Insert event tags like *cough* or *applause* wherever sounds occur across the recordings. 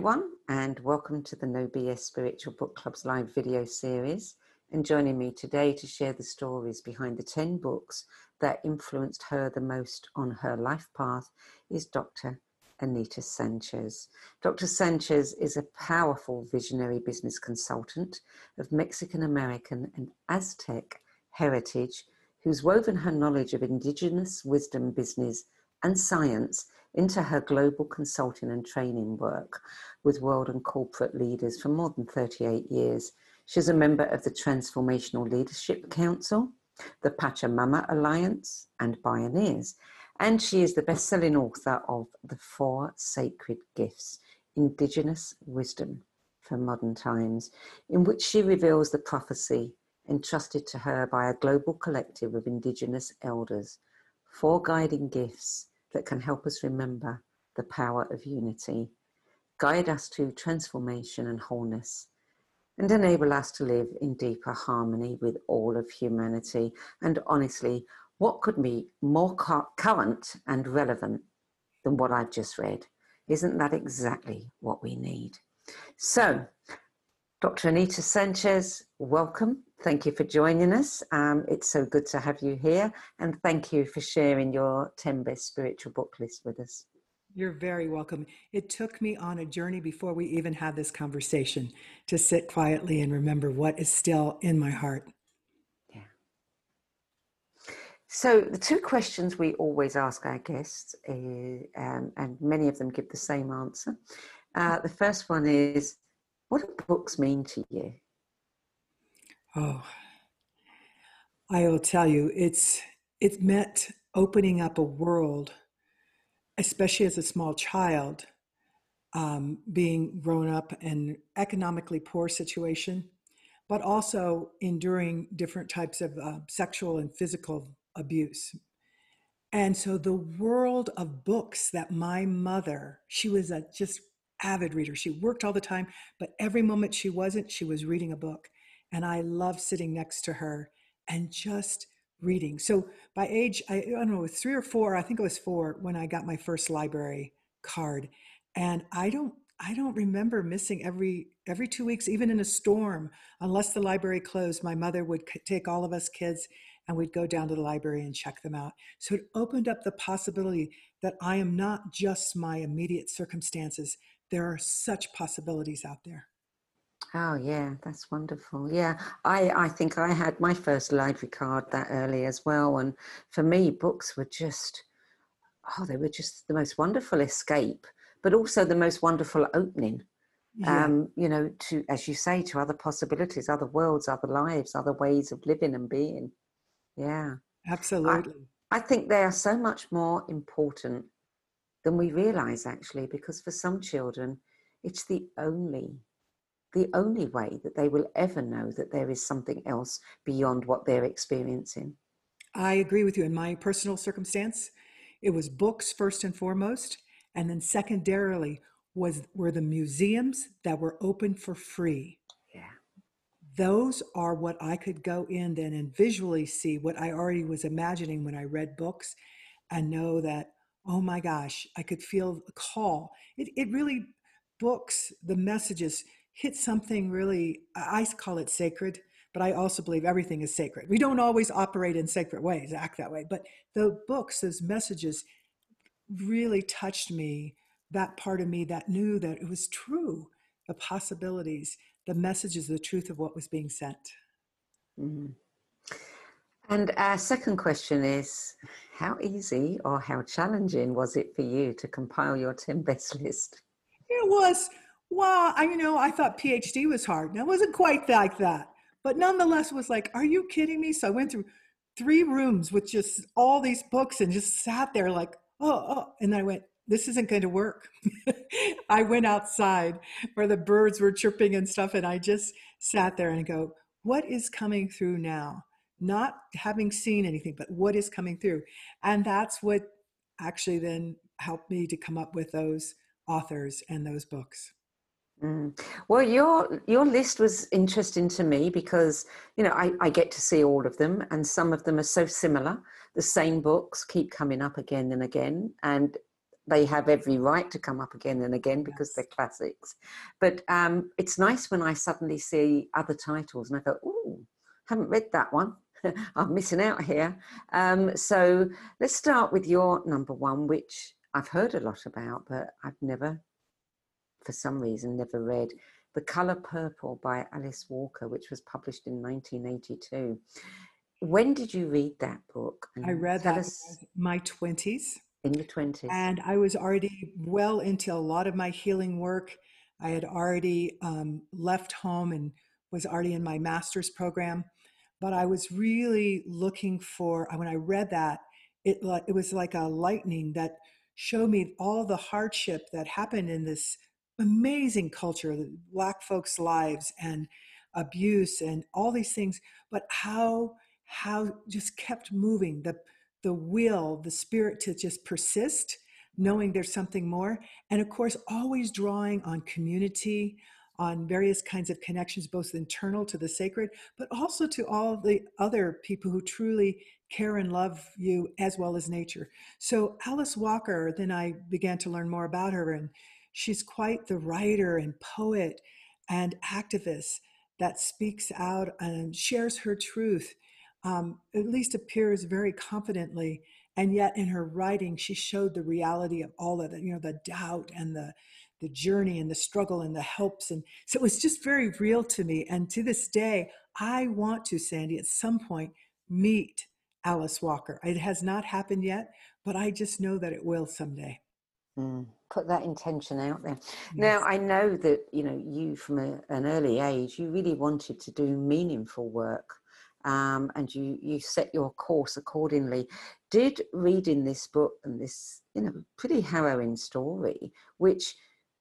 everyone, and welcome to the No BS Spiritual Book Club's live video series. And joining me today to share the stories behind the 10 books that influenced her the most on her life path is Dr. Anita Sanchez. Dr. Sanchez is a powerful visionary business consultant of Mexican American and Aztec heritage who's woven her knowledge of indigenous wisdom, business, and science into her global consulting and training work with world and corporate leaders for more than 38 years. She's a member of the Transformational Leadership Council, the Pachamama Alliance, and Pioneers. And she is the best selling author of The Four Sacred Gifts Indigenous Wisdom for Modern Times, in which she reveals the prophecy entrusted to her by a global collective of Indigenous elders, four guiding gifts that can help us remember the power of unity, guide us to transformation and wholeness, and enable us to live in deeper harmony with all of humanity. And honestly, what could be more current and relevant than what I've just read? Isn't that exactly what we need? So, Dr. Anita Sanchez, welcome. Thank you for joining us. Um, it's so good to have you here. And thank you for sharing your 10 best spiritual book list with us. You're very welcome. It took me on a journey before we even had this conversation to sit quietly and remember what is still in my heart. Yeah. So, the two questions we always ask our guests, is, um, and many of them give the same answer. Uh, the first one is What do books mean to you? Oh, I will tell you, it's it meant opening up a world, especially as a small child, um, being grown up in an economically poor situation, but also enduring different types of uh, sexual and physical abuse. And so the world of books that my mother, she was a just avid reader. She worked all the time, but every moment she wasn't, she was reading a book. And I love sitting next to her and just reading. So by age, I, I don't know, three or four, I think it was four when I got my first library card. And I don't I don't remember missing every every two weeks, even in a storm, unless the library closed. My mother would take all of us kids, and we'd go down to the library and check them out. So it opened up the possibility that I am not just my immediate circumstances. There are such possibilities out there. Oh yeah, that's wonderful. Yeah, I I think I had my first library card that early as well, and for me, books were just oh, they were just the most wonderful escape, but also the most wonderful opening. Yeah. Um, you know, to as you say, to other possibilities, other worlds, other lives, other ways of living and being. Yeah, absolutely. I, I think they are so much more important than we realize, actually, because for some children, it's the only the only way that they will ever know that there is something else beyond what they're experiencing. I agree with you. In my personal circumstance, it was books first and foremost, and then secondarily was were the museums that were open for free. Yeah. Those are what I could go in then and visually see what I already was imagining when I read books and know that, oh my gosh, I could feel a call. It, it really, books, the messages, hit something really, I call it sacred, but I also believe everything is sacred. We don't always operate in sacred ways, act that way. But the books, those messages really touched me, that part of me that knew that it was true, the possibilities, the messages, the truth of what was being sent. Mm-hmm. And our second question is How easy or how challenging was it for you to compile your *laughs* 10 best list? It was well, I you know I thought PhD was hard. Now it wasn't quite like that, but nonetheless was like, are you kidding me? So I went through three rooms with just all these books and just sat there like, oh, oh. and I went, this isn't going to work. *laughs* I went outside where the birds were chirping and stuff, and I just sat there and go, what is coming through now? Not having seen anything, but what is coming through, and that's what actually then helped me to come up with those authors and those books. Mm. Well, your your list was interesting to me because you know I, I get to see all of them, and some of them are so similar. The same books keep coming up again and again, and they have every right to come up again and again because yes. they're classics. But um, it's nice when I suddenly see other titles and I go, "Oh, haven't read that one. *laughs* I'm missing out here." Um, so let's start with your number one, which I've heard a lot about, but I've never, for some reason, never read. The Color Purple by Alice Walker, which was published in 1982. When did you read that book? And I read that us... in my 20s. In the 20s. And I was already well into a lot of my healing work. I had already um, left home and was already in my master's program. But I was really looking for, when I read that, it, it was like a lightning that showed me all the hardship that happened in this amazing culture, Black folks' lives and abuse and all these things, but how how just kept moving the the will, the spirit to just persist, knowing there's something more, and of course always drawing on community, on various kinds of connections, both internal to the sacred, but also to all the other people who truly care and love you as well as nature. So Alice Walker, then I began to learn more about her, and she's quite the writer and poet and activist that speaks out and shares her truth um, at least appears very confidently. And yet, in her writing, she showed the reality of all of it, you know, the doubt and the the journey and the struggle and the helps. And so it was just very real to me. And to this day, I want to, Sandy, at some point meet Alice Walker. It has not happened yet, but I just know that it will someday. Mm, put that intention out there. Yes. Now, I know that, you know, you from a, an early age, you really wanted to do meaningful work um, and you you set your course accordingly. Did reading this book and this you know pretty harrowing story, which,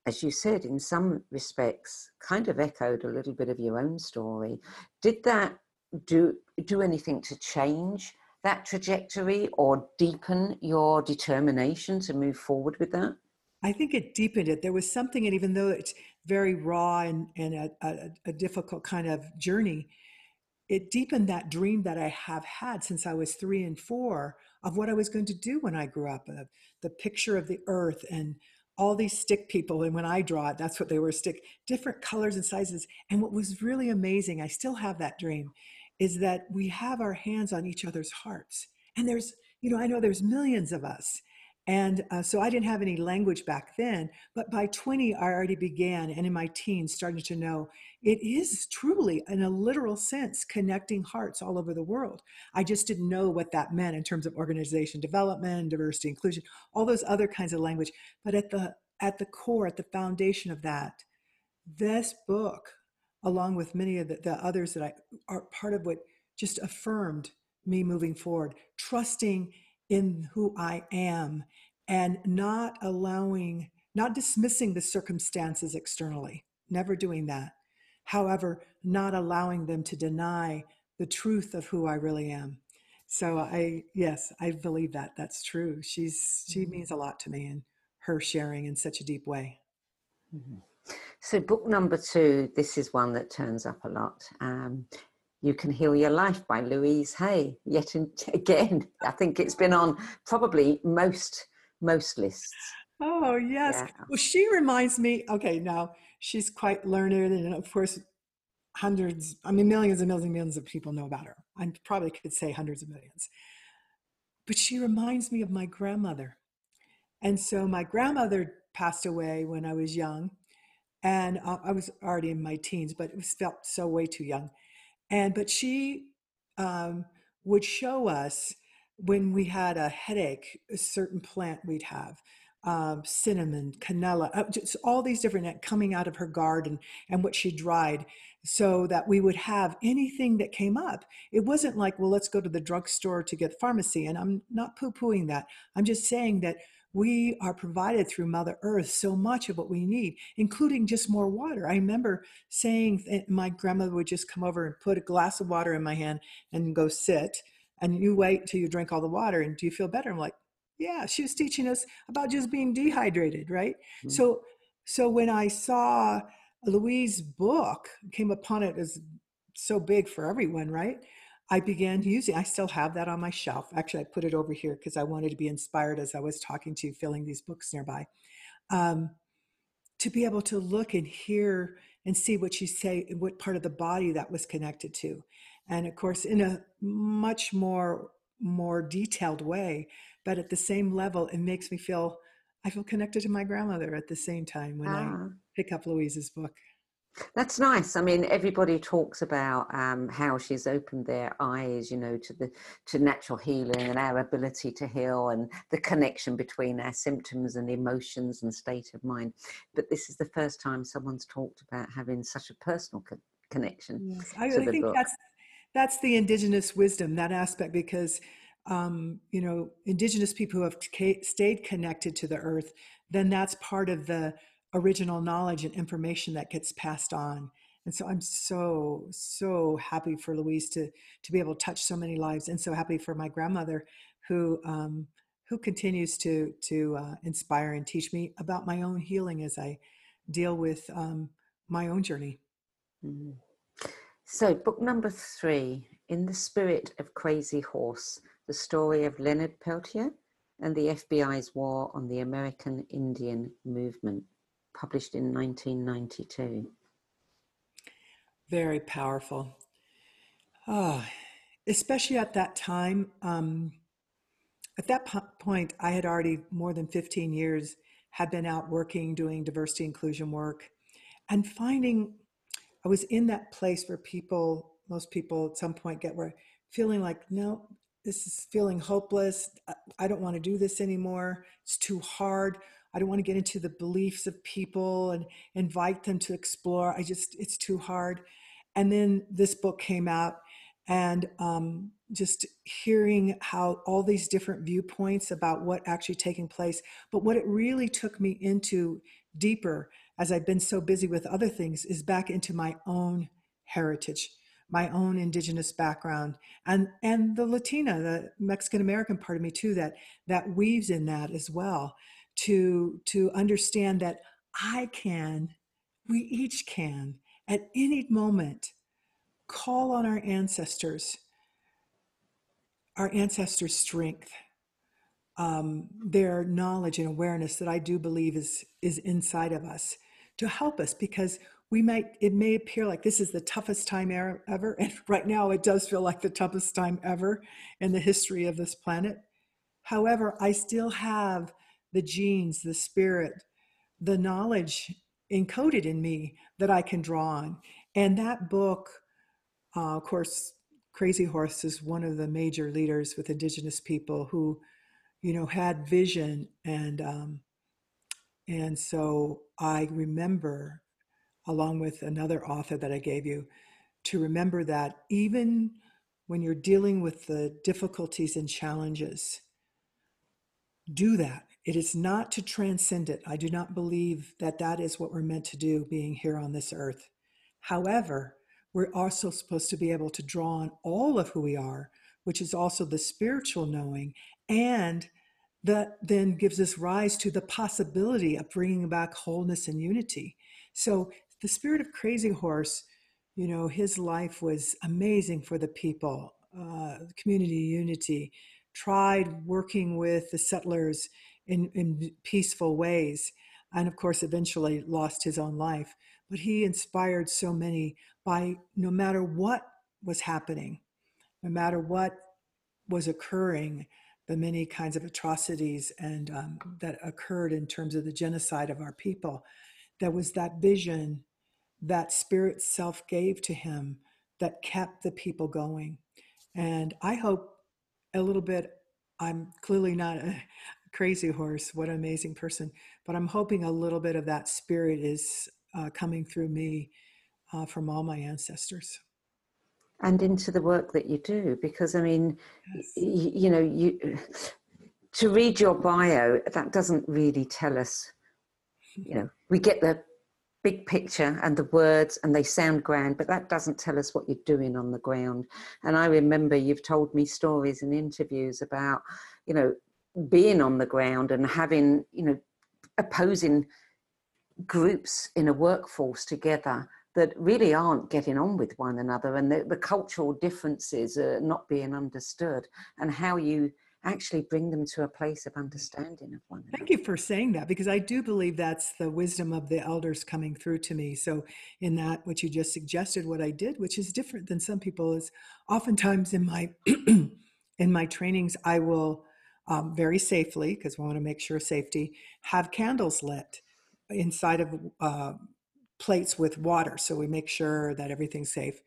as you said, in some respects, kind of echoed a little bit of your own story. Did that do do anything to change that trajectory or deepen your determination to move forward with that? I think it deepened it. There was something, and even though it's very raw and, and a, a, a difficult kind of journey, it deepened that dream that I have had since I was three and four of what I was going to do when I grew up. Uh, the picture of the earth and all these stick people. And when I draw it, that's what they were stick, different colors and sizes. And what was really amazing, I still have that dream, is that we have our hands on each other's hearts. And there's, you know, I know there's millions of us. And uh, so I didn't have any language back then, but by 20, I already began, and in my teens, starting to know it is truly, in a literal sense, connecting hearts all over the world. I just didn't know what that meant in terms of organization development, diversity, inclusion, all those other kinds of language. But at the at the core, at the foundation of that, this book, along with many of the, the others that I are part of what just affirmed me moving forward, trusting in who I am and not allowing, not dismissing the circumstances externally, never doing that. However, not allowing them to deny the truth of who I really am. So I, yes, I believe that that's true. She's, she mm-hmm. means a lot to me and her sharing in such a deep way. Mm-hmm. So, book number two, this is one that turns up a lot. Um, you Can Heal Your Life by Louise Hay. Yet *laughs* again, I think it's been on probably most most lists. Oh yes. Yeah. Well, she reminds me. Okay, now she's quite learned, and of course, hundreds. I mean, millions and millions and millions of people know about her. I probably could say hundreds of millions. But she reminds me of my grandmother, and so my grandmother passed away when I was young, and uh, I was already in my teens, but it was felt so way too young and but she um, would show us when we had a headache, a certain plant we'd have. Um, cinnamon, canela, uh, just all these different uh, coming out of her garden and what she dried so that we would have anything that came up. It wasn't like, well, let's go to the drugstore to get pharmacy. And I'm not poo pooing that. I'm just saying that we are provided through Mother Earth so much of what we need, including just more water. I remember saying that my grandmother would just come over and put a glass of water in my hand and go sit, and you wait till you drink all the water, and do you feel better? I'm like, yeah. She was teaching us about just being dehydrated, right? Mm-hmm. So, so when I saw Louise's book, came upon it as so big for everyone, right? I began using, I still have that on my shelf. Actually, I put it over here because I wanted to be inspired as I was talking to you, filling these books nearby. Um, to be able to look and hear and see what she say, what part of the body that was connected to. And of course, in a much more more detailed way, but at the same level, it makes me feel I feel connected to my grandmother at the same time when ah. I pick up Louise's book. That's nice. I mean, everybody talks about um, how she's opened their eyes, you know, to the to natural healing and our ability to heal, and the connection between our symptoms and emotions and state of mind. But this is the first time someone's talked about having such a personal co- connection. Yes, I, I think book. that's that's the indigenous wisdom that aspect because um, you know indigenous people who have stayed connected to the earth, then that's part of the original knowledge and information that gets passed on. And so i'm so so happy for louise to to be able to touch so many lives and so happy for my grandmother who um, who continues to to uh, inspire and teach me about my own healing as i deal with um, my own journey. Mm-hmm. so book number three in the spirit of crazy horse the story of leonard peltier and the fbi's war on the american indian movement published in 1992. Very powerful. Oh, especially at that time. Um, at that po- point, I had already more than 15 years had been out working, doing diversity inclusion work, and finding I was in that place where people, most people at some point get where feeling like, no, this is feeling hopeless. I don't want to do this anymore. It's too hard. I don't want to get into the beliefs of people and invite them to explore. I just, it's too hard. And then this book came out, and um, just hearing how all these different viewpoints about what actually taking place. But what it really took me into deeper, as I've been so busy with other things, is back into my own heritage my own indigenous background and and the latina the mexican american part of me too that that weaves in that as well to to understand that I can, we each can, at any moment, call on our ancestors, our ancestors' strength, um, their knowledge and awareness that I do believe is is inside of us to help us because we might it may appear like this is the toughest time ever *laughs* and right now it does feel like the toughest time ever in the history of this planet. However i still have the genes, the spirit, the knowledge encoded in me that I can draw on. And that book, uh, of course, Crazy Horse is one of the major leaders with Indigenous people who, you know, had vision and um, and so I remember, along with another author that I gave you, to remember that even when you're dealing with the difficulties and challenges, do that it is not to transcend it. I do not believe that that is what we're meant to do being here on this earth. However, we're also supposed to be able to draw on all of who we are, which is also the spiritual knowing, and that then gives us rise to the possibility of bringing back wholeness and unity. So, the spirit of Crazy Horse, you know, his life was amazing for the people, uh, community unity, tried working with the settlers in, in peaceful ways. And of course, eventually lost his own life. But he inspired so many by no matter what was happening, no matter what was occurring, the many kinds of atrocities and um, that occurred in terms of the genocide of our people, there was that vision that spirit self gave to him that kept the people going. And I hope a little bit, I'm clearly not a, crazy horse what an amazing person. But i'm hoping a little bit of that spirit is uh, coming through me uh, from all my ancestors. And into the work that you do because i mean yes. y- you know you to read your bio that doesn't really tell us you know we get the big picture and the words and they sound grand but that doesn't tell us what you're doing on the ground. And i remember you've told me stories in interviews about you know being on the ground and having you know opposing groups in a workforce together that really aren't getting on with one another and the, the cultural differences are not being understood and how you actually bring them to a place of understanding of one another. Thank you for saying that because I do believe that's the wisdom of the elders coming through to me. So, in that, what you just suggested, what I did, which is different than some people, is oftentimes in my *clears throat* in my trainings, I will um, very safely, because we want to make sure safety, have candles lit inside of uh, plates with water. So we make sure that everything's safe.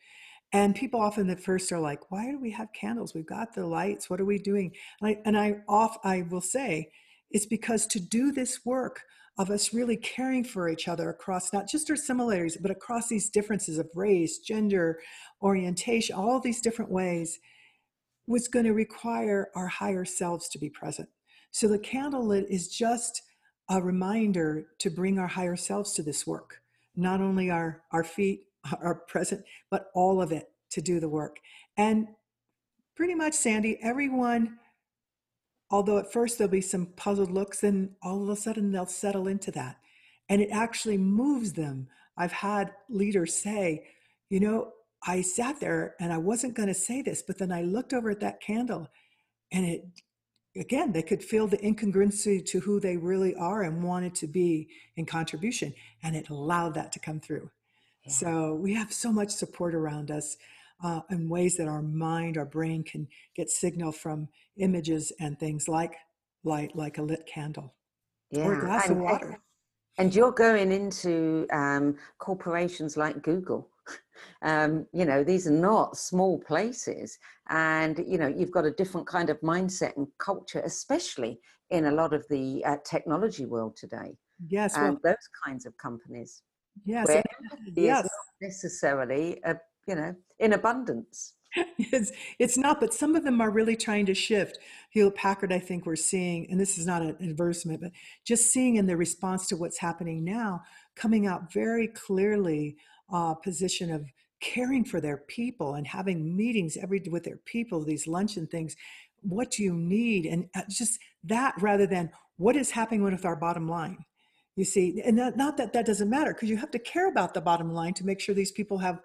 And people often at first are like, why do we have candles? We've got the lights. What are we doing? And I, and I off I will say, it's because to do this work of us really caring for each other across not just our similarities, but across these differences of race, gender, orientation, all these different ways, was going to require our higher selves to be present. So the candle lit is just a reminder to bring our higher selves to this work. Not only our, our feet *laughs* are present, but all of it to do the work. And pretty much, Sandy, everyone, although at first there'll be some puzzled looks, and all of a sudden they'll settle into that. And it actually moves them. I've had leaders say, you know, I sat there and I wasn't going to say this, but then I looked over at that candle and it, again, they could feel the incongruency to who they really are and wanted to be in contribution. And it allowed that to come through. Yeah. So we have so much support around us uh, in ways that our mind, our brain can get signal from images and things like light, like a lit candle yeah. or a glass and, of water. And you're going into um, corporations like Google. Um, you know, these are not small places. And, you know, you've got a different kind of mindset and culture, especially in a lot of the uh, technology world today. Yes. Well, those kinds of companies. Yes. Yes. necessarily, a, you know, in abundance. *laughs* it's, it's not, but some of them are really trying to shift. Hewlett Packard, I think we're seeing, and this is not an advertisement, but just seeing in the response to what's happening now, coming out very clearly uh, position of caring for their people and having meetings every with their people, these luncheon things. What do you need? And uh, just that rather than what is happening with our bottom line. You see, and not, not that that doesn't matter because you have to care about the bottom line to make sure these people have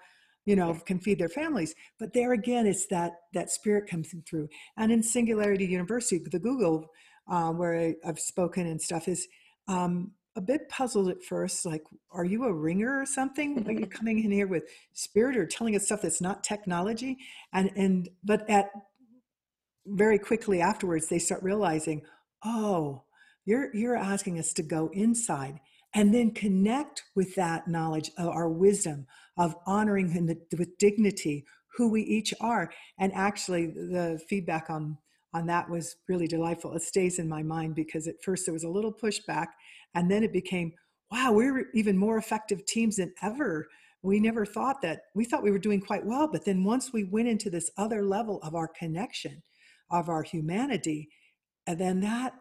you know can feed their families but there again it's that that spirit comes through and in singularity university the google uh, where I, have spoken and stuff is um, a bit puzzled at first like are you a ringer or something? Are you *laughs* coming in here with spirit or telling us stuff that's not technology? And and but at very quickly afterwards they start realizing oh you're you're asking us to go inside and then connect with that knowledge of our wisdom of honoring him with dignity who we each are. And actually the feedback on on that was really delightful it stays in my mind because at first there was a little pushback and then it became, wow, we're even more effective teams than ever. We never thought that, we thought we were doing quite well. But then once we went into this other level of our connection, of our humanity, and then that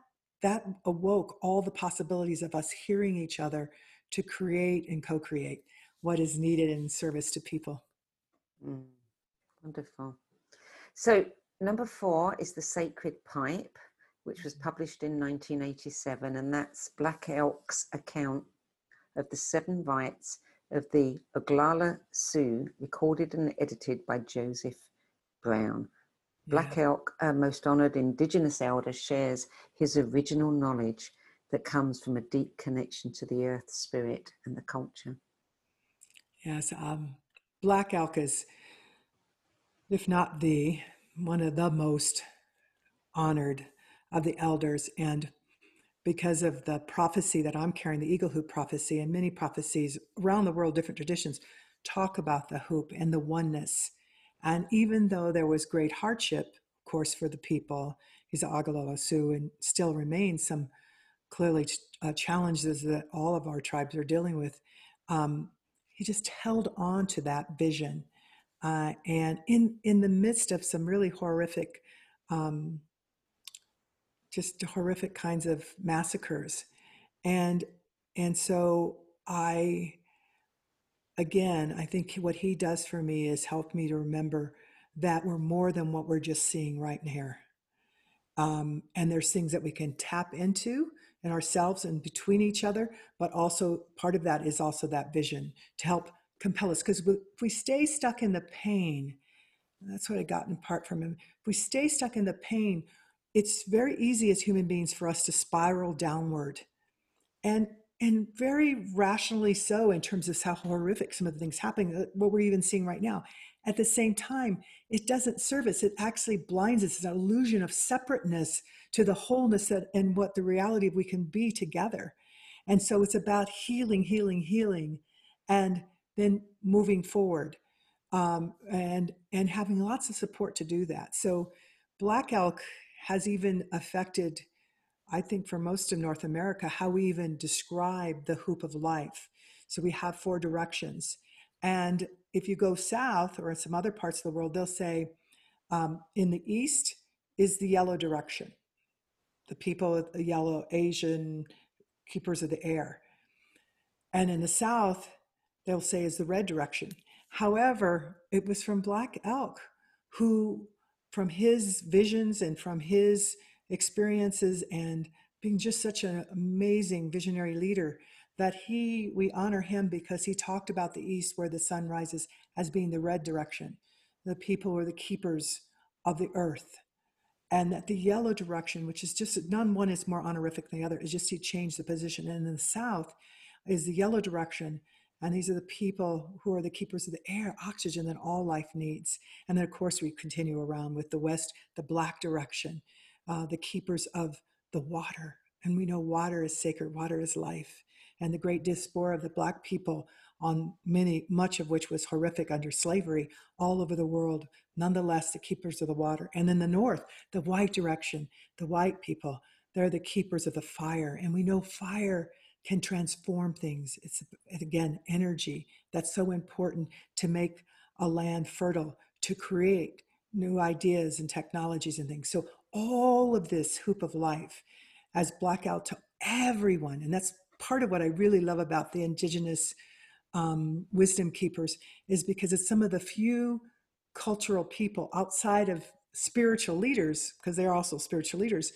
that awoke all the possibilities of us hearing each other to create and co-create what is needed in service to people. Mm, wonderful. So number four is the sacred pipe which was published in 1987, and that's Black Elk's account of the seven rites of the Oglala Sioux, recorded and edited by Joseph Brown. Black Elk, a most honored Indigenous elder, shares his original knowledge that comes from a deep connection to the earth spirit and the culture. Yes, um, Black Elk is, if not the, one of the most honored of the elders. And because of the prophecy that I'm carrying, the eagle hoop prophecy, and many prophecies around the world, different traditions talk about the hoop and the oneness. And even though there was great hardship, of course, for the people, he's Oglala Sioux, and still remains some clearly uh, challenges that all of our tribes are dealing with. Um, he just held on to that vision. Uh, and in, in the midst of some really horrific um, just horrific kinds of massacres. And and so I again, I think what he does for me is help me to remember that we're more than what we're just seeing right here. Um, and there's things that we can tap into in ourselves and between each other, but also part of that is also that vision to help compel us because if we stay stuck in the pain, that's what I got in part from him. If we stay stuck in the pain, it's very easy as human beings for us to spiral downward. And and very rationally so in terms of how horrific some of the things happening, uh, what we're even seeing right now. At the same time, it doesn't serve us. It actually blinds us. It's an illusion of separateness to the wholeness that, and what the reality of we can be together. And so it's about healing, healing, healing, and then moving forward um, and and having lots of support to do that. So black elk has even affected, I think, for most of North America, how we even describe the hoop of life. So we have four directions, and if you go south or in some other parts of the world, they'll say um, in the east is the yellow direction. The people, the yellow Asian keepers of the air, and in the south they'll say is the red direction. However, it was from Black Elk who, from his visions and from his experiences and being just such an amazing visionary leader, that he we honor him because he talked about the east where the sun rises as being the red direction. The people were the keepers of the earth. And that the yellow direction, which is just none one is more honorific than the other, is just he changed the position. And in the south is the yellow direction and these are the people who are the keepers of the air, oxygen that all life needs. And then, of course, we continue around with the west, the black direction, uh, the keepers of the water. And we know water is sacred, water is life. And the great diaspora of the black people, on many, much of which was horrific under slavery, all over the world, nonetheless, the keepers of the water. And in the north, the white direction, the white people, they're the keepers of the fire. And we know fire can transform things. It's again energy that's so important to make a land fertile, to create new ideas and technologies and things. So all of this hoop of life as blackout to everyone, and that's part of what I really love about the indigenous um, wisdom keepers is because it's some of the few cultural people outside of spiritual leaders, because they're also spiritual leaders,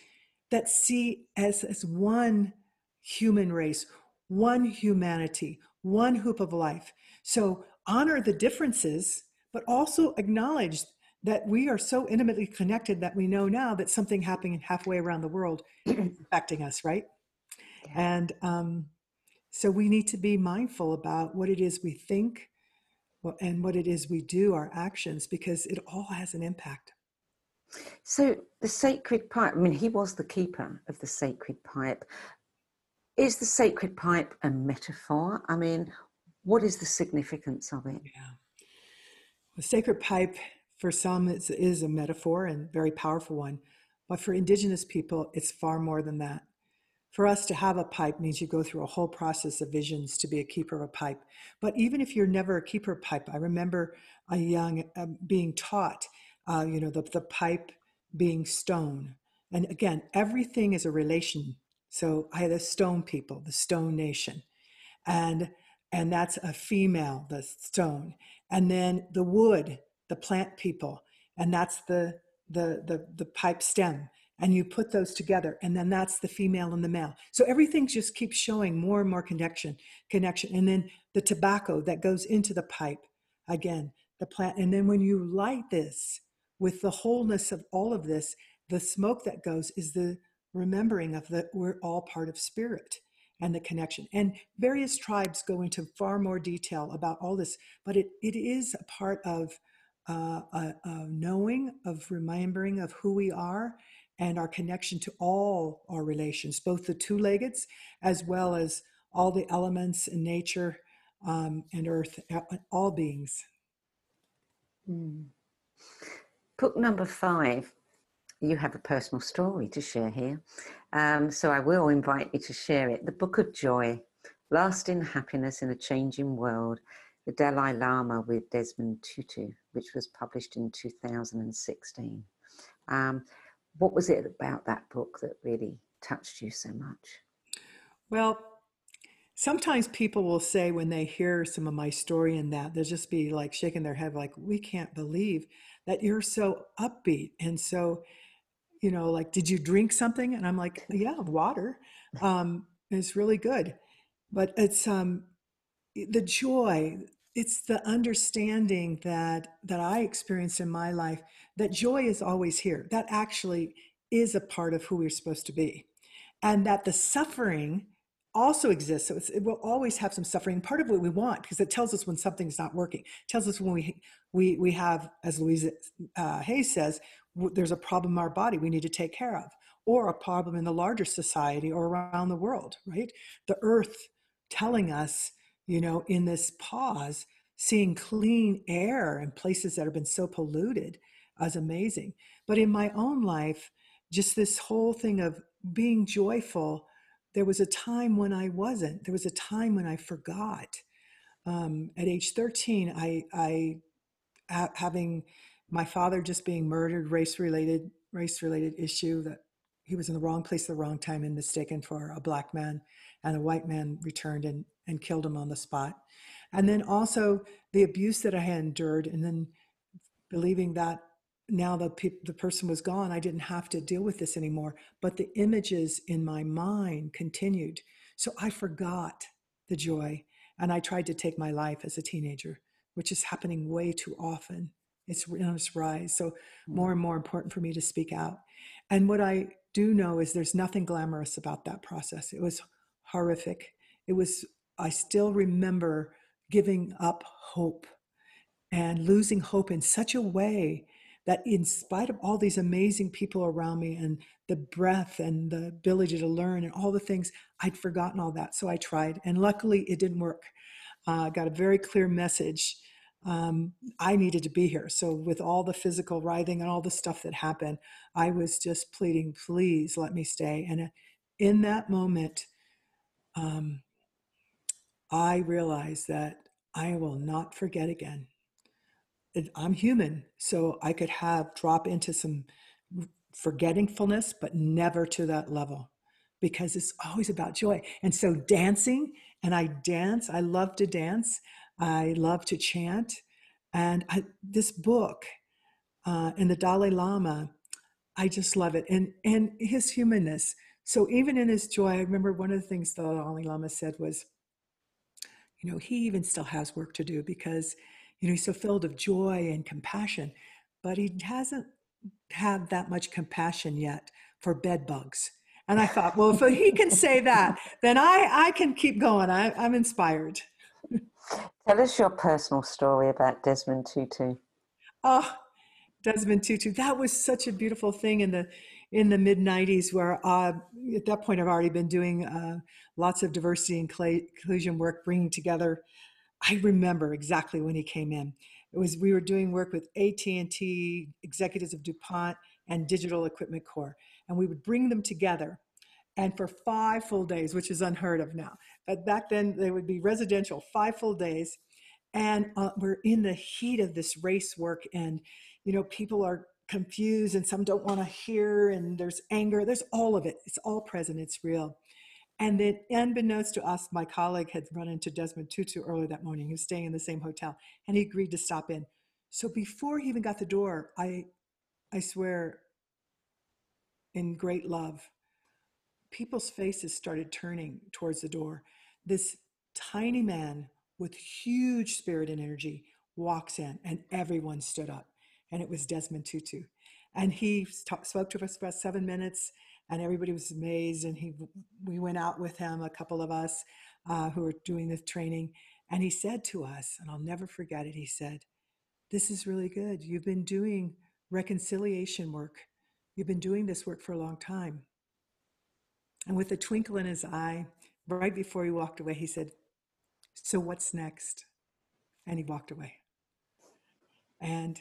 that see as as one human race, one humanity, one hoop of life. So honor the differences, but also acknowledge that we are so intimately connected that we know now that something happening halfway around the world is affecting us, right? Yeah. And um, so we need to be mindful about what it is we think and what it is we do, our actions, because it all has an impact. So the sacred pipe, I mean, he was the keeper of the sacred pipe. Is the sacred pipe a metaphor? I mean, what is the significance of it? Yeah. The sacred pipe for some is, is a metaphor and very powerful one, but for indigenous people, it's far more than that. For us to have a pipe means you go through a whole process of visions to be a keeper of a pipe. But even if you're never a keeper of pipe, I remember a young uh, being taught, uh, you know, the, the pipe being stone. And again, everything is a relation so I had the stone people, the stone nation. And and that's a female, the stone. And then the wood, the plant people, and that's the the the, the pipe stem. And you put those together, and then that's the female and the male. So everything just keeps showing more and more connection, connection. And then the tobacco that goes into the pipe, again, the plant. And then when you light this with the wholeness of all of this, the smoke that goes is the remembering of that we're all part of spirit and the connection. And various tribes go into far more detail about all this, but it, it is a part of uh, a, a knowing, of remembering of who we are and our connection to all our relations, both the two leggeds as well as all the elements in nature um, and earth, all beings. Mm. Book number five you have a personal story to share here. Um, so I will invite you to share it. The Book of Joy Lasting Happiness in a Changing World, the Dalai Lama with Desmond Tutu, which was published in 2016. Um, what was it about that book that really touched you so much? Well, sometimes people will say when they hear some of my story in that, they'll just be like shaking their head, like, we can't believe that you're so upbeat and so you know, like, did you drink something? And I'm like, yeah, water. Um, it's really good. But it's um, the joy it's the understanding that that I experienced in my life that joy is always here. That actually is a part of who we're supposed to be. And that the suffering also exists. So it will always have some suffering. Part of what we want, because it tells us when something's not working. It tells us when we we we have, as Louise uh, Hayes says, there's a problem in our body we need to take care of, or a problem in the larger society or around the world. Right? The Earth telling us, you know, in this pause, seeing clean air in places that have been so polluted is amazing. But in my own life, just this whole thing of being joyful there was a time when I wasn't. There was a time when I forgot. Um, at age 13, I, I having my father just being murdered, race related, race related issue that he was in the wrong place at the wrong time and mistaken for a black man, and a white man returned and, and killed him on the spot. And then also the abuse that I had endured, and then believing that now the, pe- the person was gone, I didn't have to deal with this anymore. But the images in my mind continued. So I forgot the joy. And I tried to take my life as a teenager, which is happening way too often. It's on its rise. So mm. more and more important for me to speak out. And what I do know is there's nothing glamorous about that process. It was horrific. It was, I still remember giving up hope and losing hope in such a way that in spite of all these amazing people around me and the breath and the ability to learn and all the things, I'd forgotten all that. So I tried, and luckily it didn't work. Uh, I uh, got a very clear message. Um, I needed to be here. So, with all the physical writhing and all the stuff that happened, I was just pleading, please let me stay. And uh, in that moment, um, I realized that I will not forget again I'm human, so I could have drop into some forgettingfulness, but never to that level because it's always about joy. And so dancing, and I dance, I love to dance, I love to chant. And I, this book uh, and the Dalai Lama, I just love it. And, and his humanness. So even in his joy, I remember one of the things the Dalai Lama said was, you know, he even still has work to do because you know, he's so filled of joy and compassion, but he hasn't had that much compassion yet for bed bugs. And I thought, well, if he can say that, *laughs* then I, I can keep going. I, I'm inspired. *laughs* Tell us your personal story about Desmond Tutu. Oh, Desmond Tutu. That was such a beautiful thing in the in the mid 90s where uh, at that point i've already been doing uh, lots of diversity and inclusion work bringing together I remember exactly when he came in. It was we were doing work with AT&T, executives of DuPont, and Digital Equipment Corps, and we would bring them together. And for five full days, which is unheard of now, back then they would be residential, five full days, and uh, we're in the heat of this race work, and you know people are confused, and some don't want to hear, and there's anger. There's all of it. It's all present. It's real. And then, unbeknownst to us, my colleague had run into Desmond Tutu early that morning. He was staying in the same hotel, and he agreed to stop in. So before he even got the door, I, I swear, in great love, people's faces started turning towards the door. This tiny man with huge spirit and energy walks in, and everyone stood up. And it was Desmond Tutu. And he spoke to us for about seven minutes and everybody was amazed. And he, we went out with him, a couple of us uh, who were doing the training, and he said to us, and I'll never forget it. He said, "This is really good. You've been doing reconciliation work. You've been doing this work for a long time." And with a twinkle in his eye, right before he walked away, he said, "So what's next?" And he walked away. And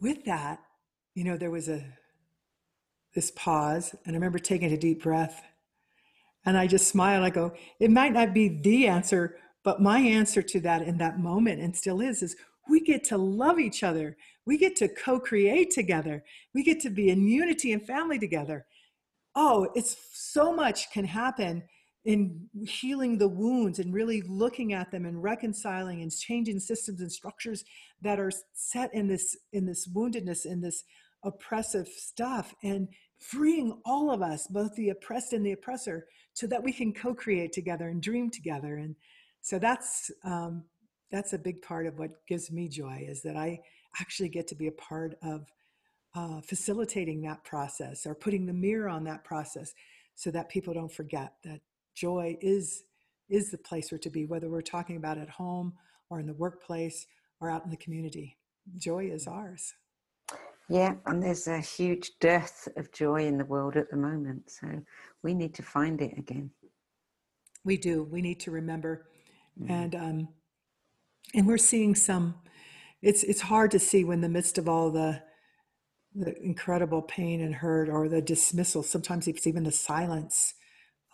with that, you know, there was a this pause. And I remember taking a deep breath. And I just smile. I go, it might not be the answer, but my answer to that in that moment, and still is, is we get to love each other. We get to co create together. We get to be in unity and family together. Oh, it's so much can happen in healing the wounds and really looking at them and reconciling and changing systems and structures that are set in this in this woundedness in this oppressive stuff and freeing all of us, both the oppressed and the oppressor, so that we can co create together and dream together. And so that's, um, that's a big part of what gives me joy is that I actually get to be a part of uh, facilitating that process or putting the mirror on that process so that people don't forget that joy is is the place where to be whether we're talking about at home or in the workplace or out in the community. Joy is ours. Yeah and there's a huge dearth of joy in the world at the moment so we need to find it again. We do we need to remember mm. and um and we're seeing some it's it's hard to see when the midst of all the the incredible pain and hurt or the dismissal sometimes it's even the silence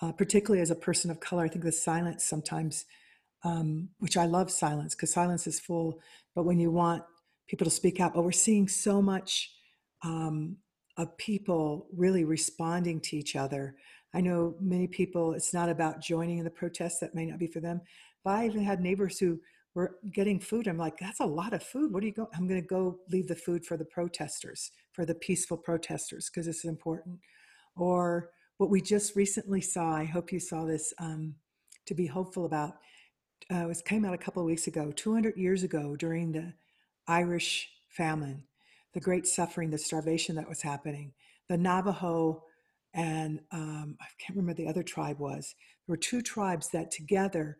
uh, particularly as a person of color i think the silence sometimes um, which i love silence because silence is full but when you want people to speak out but we're seeing so much um, of people really responding to each other i know many people it's not about joining in the protests that may not be for them but i even had neighbors who were getting food. I'm like, that's a lot of food. What are you going? I'm going to go leave the food for the protesters, for the peaceful protesters, because it's important. Or what we just recently saw, I hope you saw this, um, to be hopeful about, uh, it came out a couple of weeks ago, 200 years ago during the Irish famine, the great suffering, the starvation that was happening. The Navajo and um, I can't remember the other tribe was. There were two tribes that together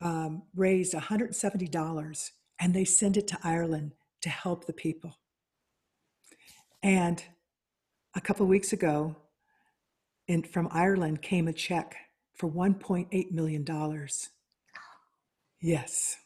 um, raised $170 and they sent it to Ireland to help the people. And a couple of weeks ago, in, from Ireland came a check for $1.8 million. Yes.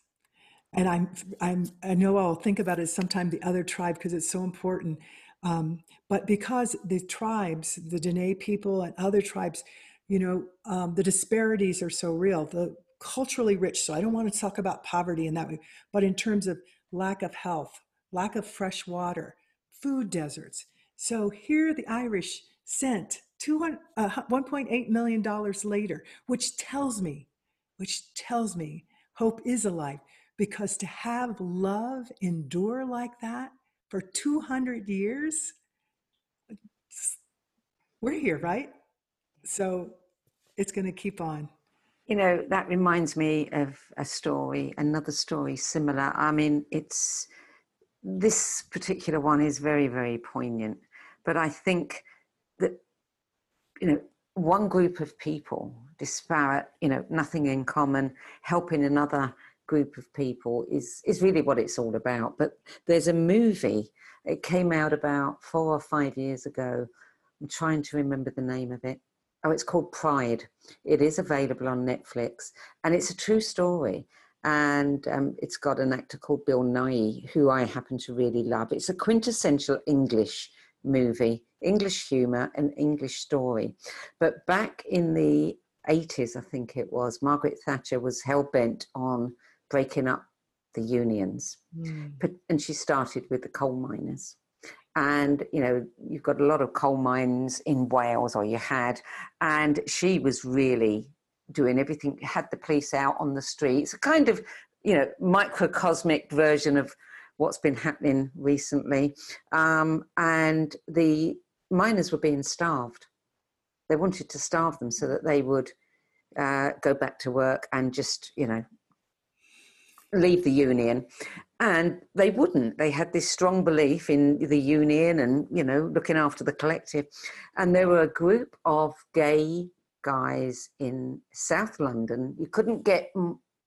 And I'm, I'm, I know I'll think about it sometime, the other tribe, because it's so important. Um, but because the tribes, the Dene people and other tribes, you know, um, the disparities are so real. The culturally rich. So I don't want to talk about poverty in that way, but in terms of lack of health, lack of fresh water, food deserts. So here the Irish sent uh, $1.8 million later, which tells me, which tells me hope is alive because to have love endure like that for 200 years, we're here, right? So it's going to keep on. You know, that reminds me of a story, another story similar. I mean, it's this particular one is very, very poignant. But I think you know, one group of people, disparate, you know, nothing in common, helping another group of people is is really what it's all about. But there's a movie. It came out about four or five years ago. I'm trying to remember the name of it. Oh, it's called Pride. It is available on Netflix, and it's a true story. And um, it's got an actor called Bill Nighy, who I happen to really love. It's a quintessential English movie, English humour, and English story. But back in the 80s, I think it was, Margaret Thatcher was hell bent on breaking up the unions. Mm. And she started with the coal miners and you know you've got a lot of coal mines in Wales, or you had, and she was really doing everything. Had the police out on the streets, a kind of you know microcosmic version of what's been happening recently, um, and the miners were being starved. They wanted to starve them so that they would uh, go back to work and just you know leave the union. And they wouldn't. They had this strong belief in the union and you know looking after the collective. And there were a group of gay guys in south london. You couldn't get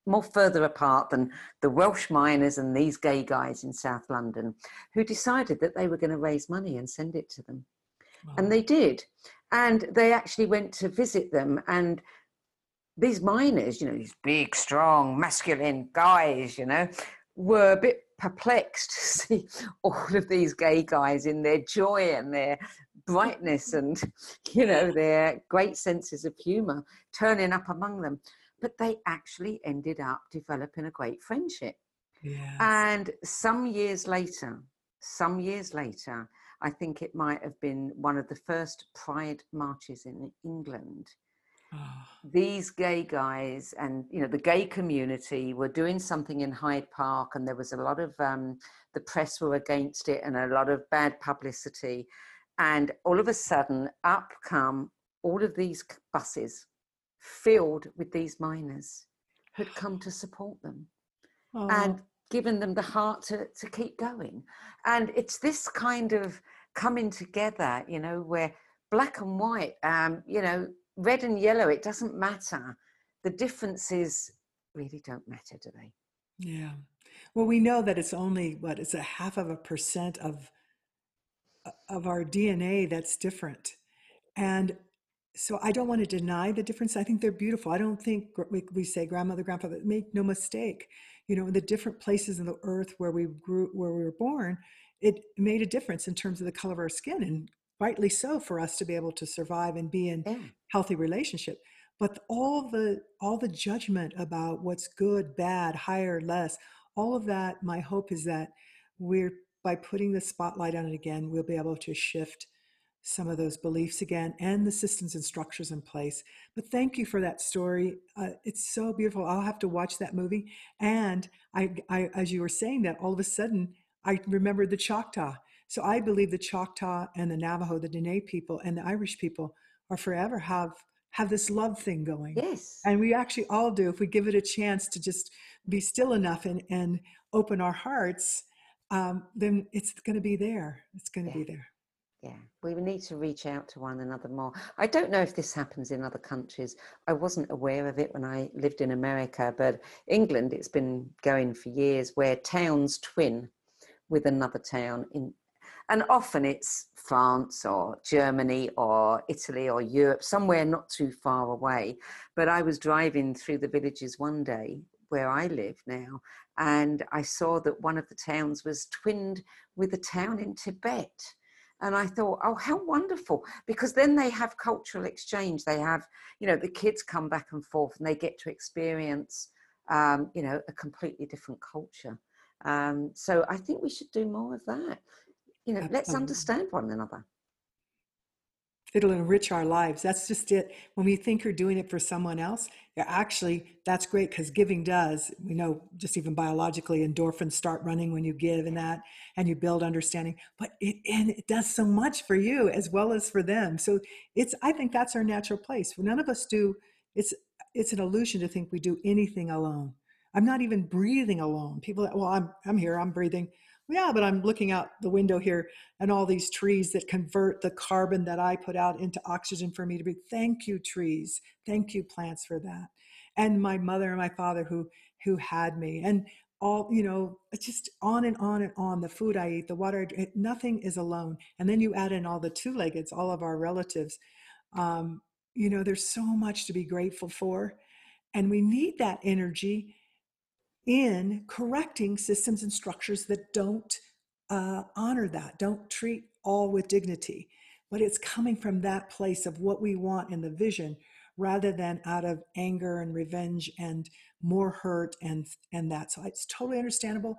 more further apart than the welsh miners and these gay guys in south london who decided that they were going to raise money and send it to them. Wow. and they did. And they actually went to visit them. And these miners, you know, these big, strong, masculine guys, you know, were a bit perplexed *laughs* to see all of these gay guys in their joy and their brightness and you know their great senses of humor turning up among them but they actually ended up developing a great friendship yes. and some years later some years later i think it might have been one of the first pride marches in england these gay guys and you know the gay community were doing something in Hyde Park, and there was a lot of um, the press were against it and a lot of bad publicity. And all of a sudden, up come all of these buses filled with these miners who'd come to support them. and given them the heart to, to keep going. And it's this kind of coming together, you know, where black and white, um, you know, red and yellow, it doesn't matter. The differences really don't matter, do they? Yeah. Well, we know that it's only what it's a half of a percent of of our DNA that's different. And so I don't want to deny the difference. I think they're beautiful. I don't think we, we say grandmother, grandfather, make no mistake. You know, in the different places in the earth where we grew, where we were born, it made a difference in terms of the color of our skin, and rightly so for us to be able to survive and be in Yeah. healthy relationship. But all the all the judgment about what's good, bad, higher, less, all of that. My hope is that we're by putting the spotlight on it again, we'll be able to shift some of those beliefs again and the systems and structures in place. But thank you for that story. Uh, it's so beautiful. I'll have to watch that movie. And I, I, as you were saying that, all of a sudden, I remembered the Choctaw. So I believe the Choctaw and the Navajo, the Dene people, and the Irish people are forever have have this love thing going. Yes. And we actually all do if we give it a chance to just be still enough and, and open our hearts, um, then it's going to be there. It's going to Yeah. be there. Yeah, we need to reach out to one another more. I don't know if this happens in other countries. I wasn't aware of it when I lived in America, but England, it's been going for years where towns twin with another town in and often it's France or Germany or Italy or Europe, somewhere not too far away. But I was driving through the villages one day where I live now, and I saw that one of the towns was twinned with a town in Tibet. And I thought, oh, how wonderful. Because then they have cultural exchange. They have, you know, the kids come back and forth and they get to experience, um, you know, a completely different culture. Um, so I think we should do more of that. You know, let's understand one another. It'll enrich our lives. That's just it. When we think you're doing it for someone else, yeah, actually, that's great because giving does. We know just even biologically, endorphins start running when you give and that, and you build understanding. But it and it does so much for you as well as for them. So it's. I think that's our natural place. None of us do. It's it's an illusion to think we do anything alone. I'm not even breathing alone. People, well, I'm I'm here. I'm breathing. Yeah, but I'm looking out the window here and all these trees that convert the carbon that I put out into oxygen for me to breathe. Thank you, trees. Thank you, plants, for that. And my mother and my father who who had me. And all, you know, just on and on and on. The food I eat, the water I drink, nothing is alone. And then you add in all the two-leggeds, all of our relatives. Um, you know, there's so much to be grateful for. And we need that energy in correcting systems and structures that don't uh, honor that, don't treat all with dignity. But it's coming from that place of what we want in the vision rather than out of anger and revenge and more hurt and and that so it's totally understandable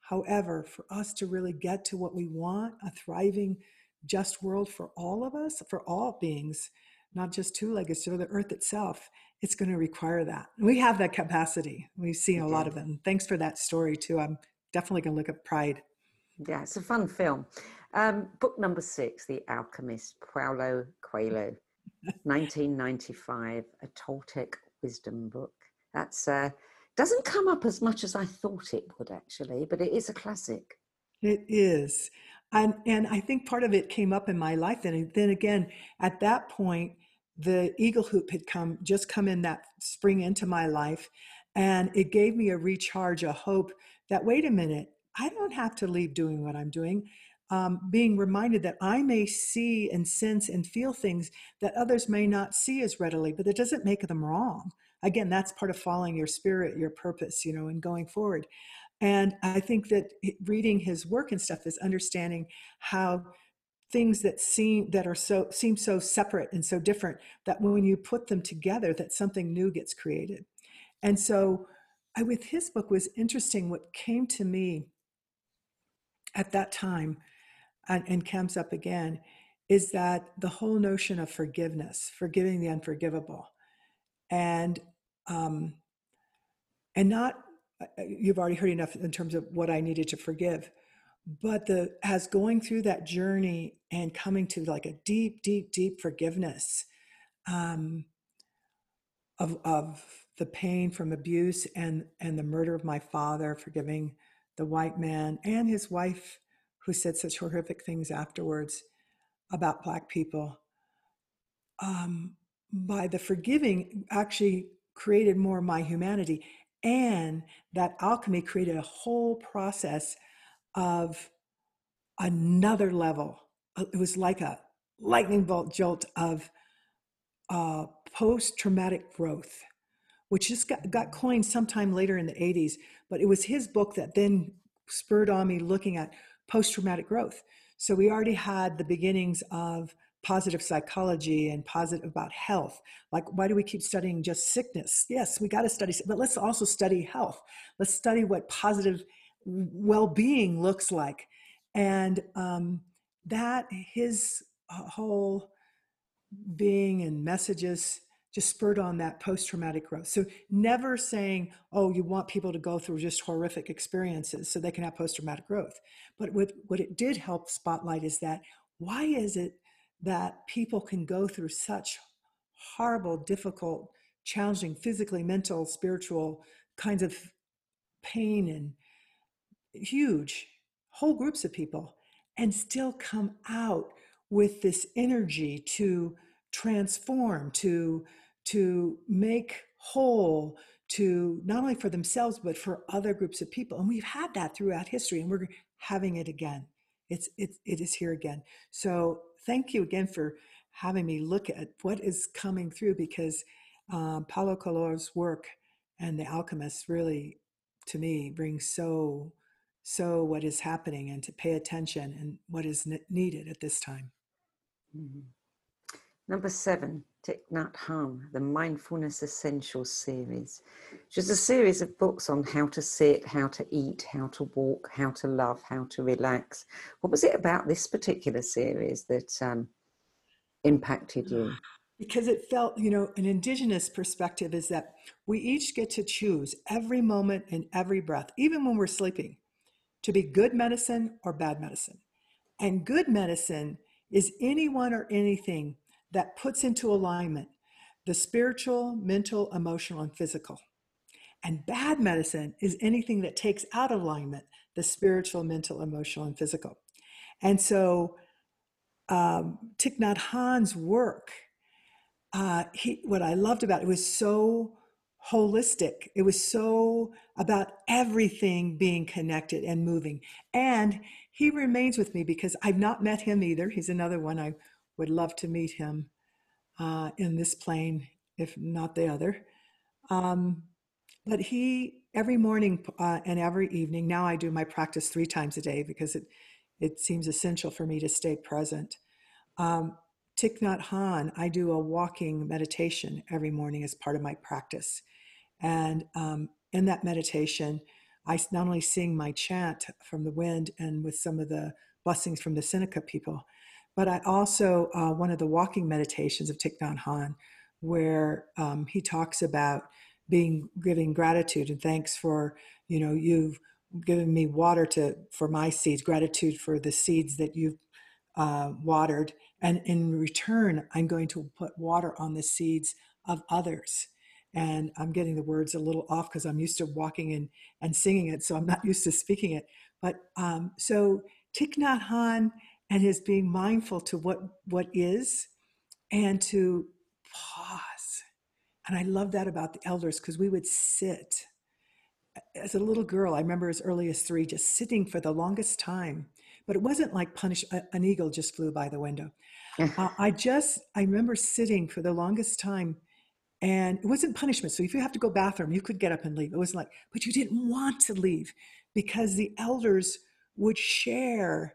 however for us to really get to what we want a thriving just world for all of us for all beings not just two-legged so the earth itself it's going to require that we have that capacity we've seen a lot of them thanks for that story too i'm definitely going to look at pride Yeah, it's a fun film. Um, book number six, The Alchemist, Paulo Coelho, *laughs* 1995, a Toltec wisdom book. That's uh, doesn't come up as much as I thought it would actually, but it is a classic. It is. And, and I think part of it came up in my life. And then again, at that point, the Eagle Hoop had come, just come in that spring into my life. And it gave me a recharge, a hope that, wait a minute, I don't have to leave doing what I'm doing. Um, being reminded that I may see and sense and feel things that others may not see as readily, but that doesn't make them wrong. Again, that's part of following your spirit, your purpose, you know, and going forward. And I think that reading his work and stuff is understanding how things that seem that are so seem so separate and so different that when you put them together, that something new gets created. And so, I, with his book was interesting. What came to me at that time, and, and comes up again, is that the whole notion of forgiveness, forgiving the unforgivable, and um, and not uh, uh, you've already heard enough in terms of what I needed to forgive, but the as going through that journey and coming to like a deep, deep, deep forgiveness um, of of the pain from abuse and and the murder of my father, forgiving the white man and his wife who said such horrific things afterwards about black people. Um, by the forgiving, actually created more my humanity, and that alchemy created a whole process of another level. Uh, it was like a lightning bolt jolt of uh, post traumatic growth, which just got, got coined sometime later in the 80s. But it was his book that then spurred on me looking at post traumatic growth. So we already had the beginnings of positive psychology and positive about health. Like, why do we keep studying just sickness? Yes, we got to study, but let's also study health. Let's study what positive well being looks like. And um, that, his uh, whole being and messages just spurred on that post traumatic growth. So, never saying, oh, you want people to go through just horrific experiences so they can have post traumatic growth. But what, what it did help spotlight is that why is it that people can go through such horrible, difficult, challenging, physically, mental, spiritual kinds of pain and huge whole groups of people and still come out with this energy to transform, to to make whole, to not only for themselves but for other groups of people. And we've had that throughout history, and we're having it again. It's it, it is here again. So thank you again for having me look at what is coming through because um, Paulo Coelho's work and the alchemists really, to me, brings so so what is happening and to pay attention and what is needed at this time. Mm-hmm. Number seven, Thich Nhat Hanh, the Mindfulness Essentials series, which is a series of books on how to sit, how to eat, how to walk, how to love, how to relax. What was it about this particular series that um, impacted you? Because it felt, you know, an indigenous perspective is that we each get to choose every moment and every breath, even when we're sleeping, to be good medicine or bad medicine. And good medicine is anyone or anything that puts into alignment the spiritual, mental, emotional, and physical. And bad medicine is anything that takes out of alignment the spiritual, mental, emotional, and physical. And so um, Thich Nhat Hanh's work, uh, he, what I loved about it, it was so holistic. It was so about everything being connected and moving. And he remains with me because I've not met him either. He's another one I would love to meet him uh, in this plane, if not the other. Um, but he, every morning uh, and every evening, now I do my practice three times a day because it, it seems essential for me to stay present. Um, Thich Nhat Hanh, I do a walking meditation every morning as part of my practice. And um, in that meditation, I not only sing my chant from the wind and with some of the blessings from the Seneca people, but I also, uh, one of the walking meditations of Thich Nhat Hanh, where um, he talks about being giving gratitude and thanks for, you know, you've given me water to for my seeds, gratitude for the seeds that you've uh, watered, and in return, I'm going to put water on the seeds of others. And I'm getting the words a little off because I'm used to walking and, and singing it, so I'm not *laughs* used to speaking it. But um, so Thich Nhat Hanh and his being mindful to what what is and to pause. And i love that about the elders because we would sit as a little girl i remember as early as three just sitting for the longest time. But it wasn't like punish an eagle just flew by the window. *laughs* Uh, i just i remember sitting for the longest time and it wasn't punishment. So if you have to go bathroom you could get up and leave. It wasn't like but you didn't want to leave because the elders would share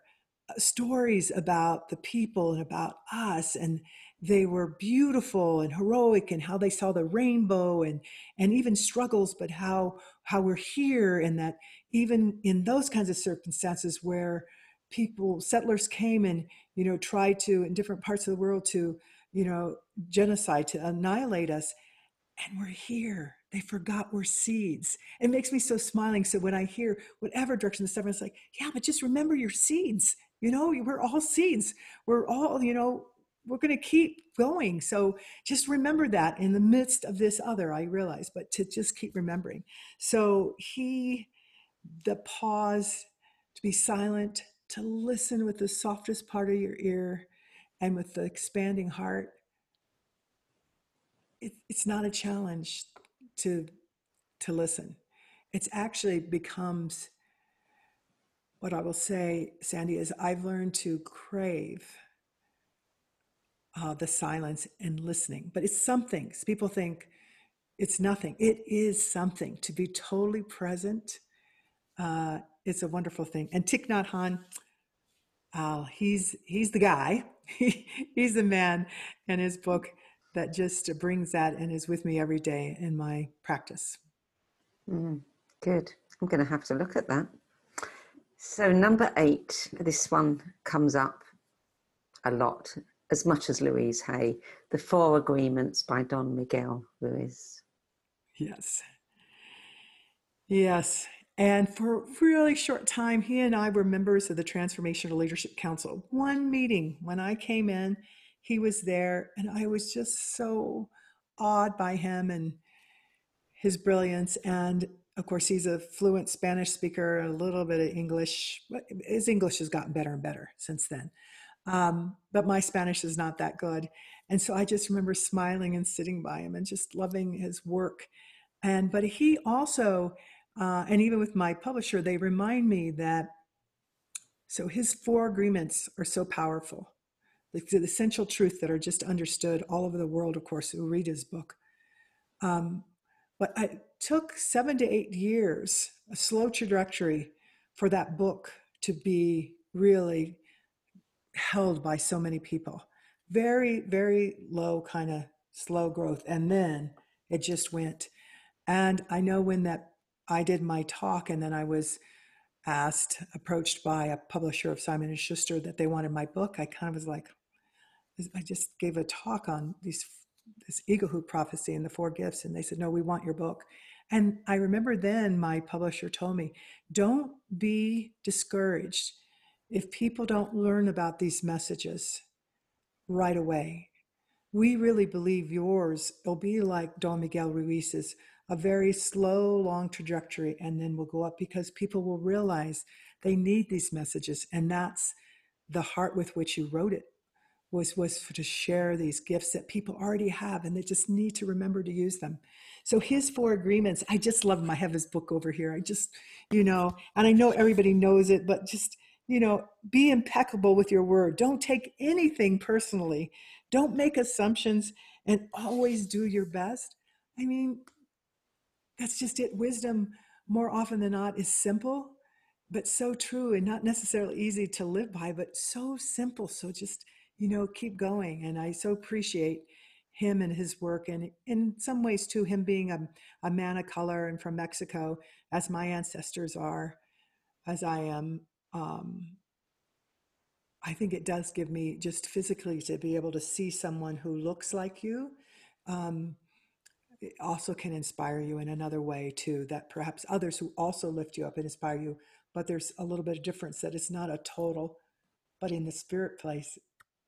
uh, stories about the people and about us and they were beautiful and heroic and how they saw the rainbow and and even struggles but how how we're here and that even in those kinds of circumstances where people settlers came and you know tried to in different parts of the world to you know genocide to annihilate us and we're here they forgot we're seeds it makes me so smiling so when i hear whatever direction the seven, it's like yeah but just remember your seeds you know, we're all seeds. We're all, you know, we're going to keep going. So just remember that in the midst of this other, I realize, but to just keep remembering. So he, the pause, to be silent, to listen with the softest part of your ear and with the expanding heart. It, it's not a challenge to to listen. It's actually becomes what I will say, Sandy, is I've learned to crave uh, the silence and listening. But it's something. People think it's nothing. It is something to be totally present. Uh, it's a wonderful thing. And Thich Nhat Hanh, uh, he's he's the guy. *laughs* he's the man in his book that just brings that and is with me every day in my practice. Mm, good. I'm going to have to look at that. So, number eight, this one comes up a lot, as much as Louise Hay, The Four Agreements by Don Miguel Ruiz. Yes. Yes. And for a really short time, he and I were members of the Transformational Leadership Council. One meeting, when I came in, he was there, and I was just so awed by him and his brilliance. And of course, he's a fluent Spanish speaker, a little bit of English. His English has gotten better and better since then. Um, but my Spanish is not that good. And so I just remember smiling and sitting by him and just loving his work. And, but he also, uh, and even with my publisher, they remind me that, so his four agreements are so powerful. The, the essential truth that are just understood all over the world, of course, who read his book. Um, but it took seven to eight years, a slow trajectory for that book to be really held by so many people. Very, very low kind of slow growth. And then it just went. And I know when that I did my talk and then I was asked, approached by a publisher of Simon and Schuster that they wanted my book, I kind of was like, I just gave a talk on these this Eagle Hoop prophecy and the four gifts and they said no we want your book. And i remember then my publisher told me don't be discouraged. If people don't learn about these messages right away we really believe yours will be like don miguel ruiz's a very slow long trajectory and then we'll go up because people will realize they need these messages and that's the heart with which you wrote it was was to share these gifts that people already have and they just need to remember to use them. So his four agreements i just love him. I have his book over here. I just you know and i know everybody knows it but just you know be impeccable with your word. Don't take anything personally. Don't make assumptions and always do your best. I mean that's just it wisdom more often than not is simple but so true and not necessarily easy to live by but so simple so just you know, keep going. And I so appreciate him and his work. And in some ways, too, him being a, a man of color and from Mexico, as my ancestors are, as I am. Um, I think it does give me just physically to be able to see someone who looks like you. Um, it also can inspire you in another way too that perhaps others who also lift you up and inspire you but there's a little bit of difference that it's not a total but in the spirit place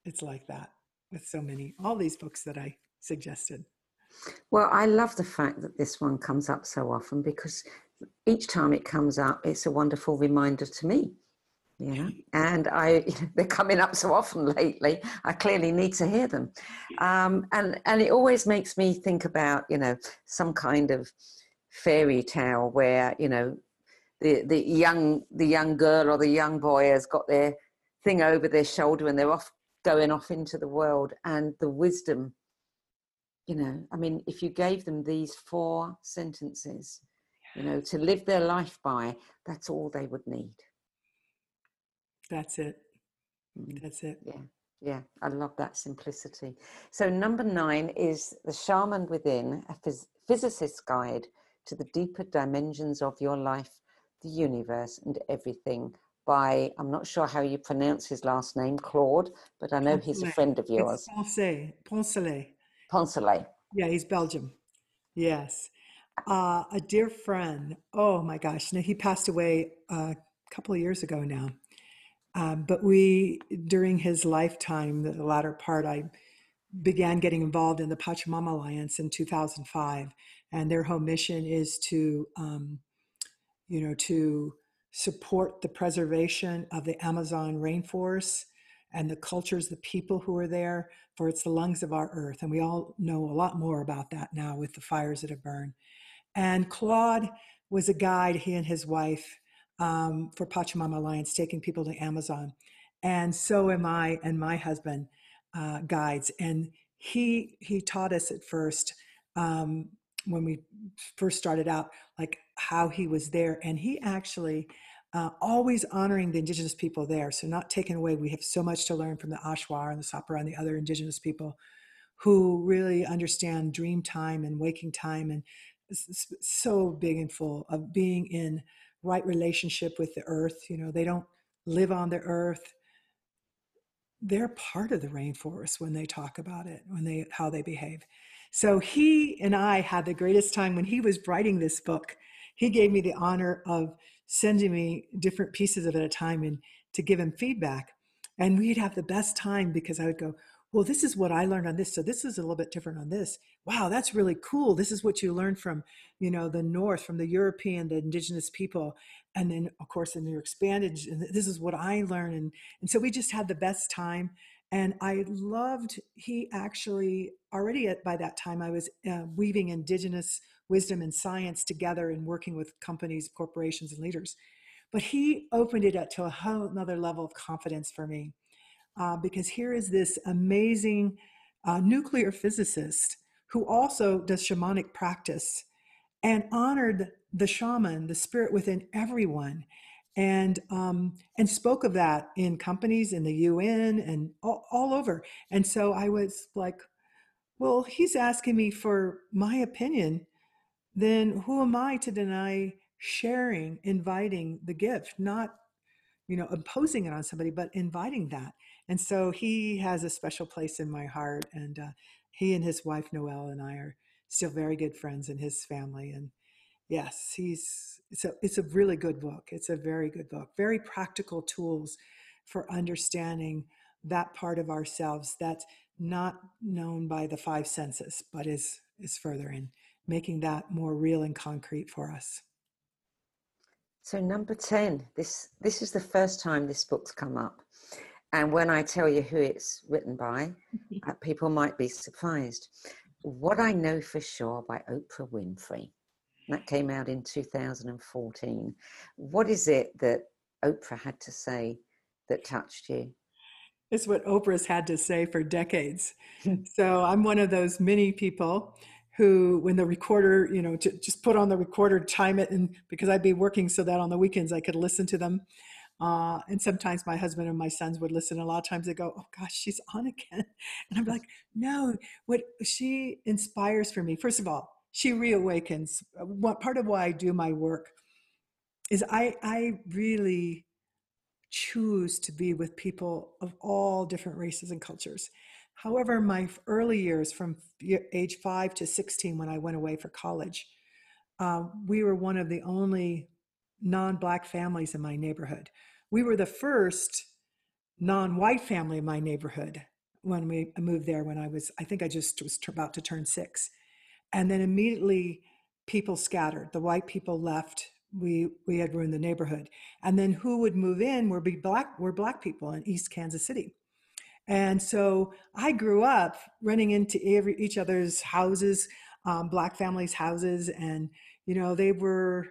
it's like that with so many, all these books that I suggested. Well, I love the fact that this one comes up so often because each time it comes up, it's a wonderful reminder to me. Yeah, and I *laughs* they're coming up so often lately. I clearly need to hear them, um, and and it always makes me think about you know some kind of fairy tale where you know the the young the young girl or the young boy has got their thing over their shoulder and they're off going off into the world and the wisdom you know i mean if you gave them these four sentences you know to live their life by that's all they would need that's it mm. that's it yeah yeah i love that simplicity so number nine is the shaman within a phys- physicist's guide to the deeper dimensions of your life the universe and everything by, I'm not sure how you pronounce his last name, Claude, but I know Poncelet. he's a friend of yours. Poncelet. Poncelet. Poncelet. Yeah, he's Belgium. Yes. Uh, a dear friend. Oh my gosh. Now, he passed away a couple of years ago now. Um, but we, during his lifetime, the latter part, I began getting involved in the Pachamama Alliance in 2005, and their whole mission is to, um, you know, to support the preservation of the Amazon rainforest and the cultures, the people who are there, for it's the lungs of our earth. And we all know a lot more about that now with the fires that have burned. And Claude was a guide, he and his wife, um, for Pachamama Alliance, taking people to Amazon. And so am I and my husband uh, guides. And he he taught us at first um, when we first started out, like how he was there, and he actually uh, always honoring the indigenous people there. So not taken away. We have so much to learn from the Achuar and the Sapara and the other indigenous people who really understand dream time and waking time and so big and full of being in right relationship with the earth. You know, they don't live on the earth. They're part of the rainforest when they talk about it, when they how they behave. So he and I had the greatest time when he was writing this book. He gave me the honor of sending me different pieces of it at a time and to give him feedback. And we'd have the best time because I would go, well, this is what I learned on this. So this is a little bit different on this. Wow, that's really cool. This is what you learned from, you know, the North, from the European, the indigenous people. And then of course, in your expanded, this is what I learned. And, and so we just had the best time. And I loved, he actually already at, by that time, I was uh, weaving indigenous wisdom and science together and working with companies, corporations, and leaders. But he opened it up to a whole another level of confidence for me uh, because here is this amazing uh, nuclear physicist who also does shamanic practice and honored the shaman, the spirit within everyone, and um, and spoke of that in companies, in the UN, and all, all over. And so I was like, well, he's asking me for my opinion. Then who am I to deny sharing, inviting the gift, not you know imposing it on somebody, but inviting that. And so he has a special place in my heart. And uh, he and his wife, Noelle, and I are still very good friends in his family. And yes, he's, it's a, it's a really good book. It's a very good book. Very practical tools for understanding that part of ourselves that's not known by the five senses, but is, is further in making that more real and concrete for us. So number 10, this this is the first time this book's come up. And when I tell you who it's written by, *laughs* uh, people might be surprised. What I Know for Sure by Oprah Winfrey. That came out in 2014. What is it that Oprah had to say that touched you? It's what Oprah's had to say for decades. *laughs* so I'm one of those many people who, when the recorder, you know, to just put on the recorder, time it, and because I'd be working so that on the weekends I could listen to them. Uh, and sometimes my husband and my sons would listen. A lot of times they go, "Oh gosh, she's *laughs* on again," and I'm like, "No, what she inspires for me. First of all, she reawakens. What part of why I do my work is I I really choose to be with people of all different races and cultures. However, my early years, from age five to 16, when I went away for college, uh, we were one of the only non-black families in my neighborhood. We were the first non-white family in my neighborhood when we moved there when I was I think I just was about to turn 6. And then immediately people scattered. The white people left. We we had ruined the neighborhood. And then who would move in were be black were black people in East Kansas City. And so I grew up running into every each other's houses, um, black families' houses, and you know they were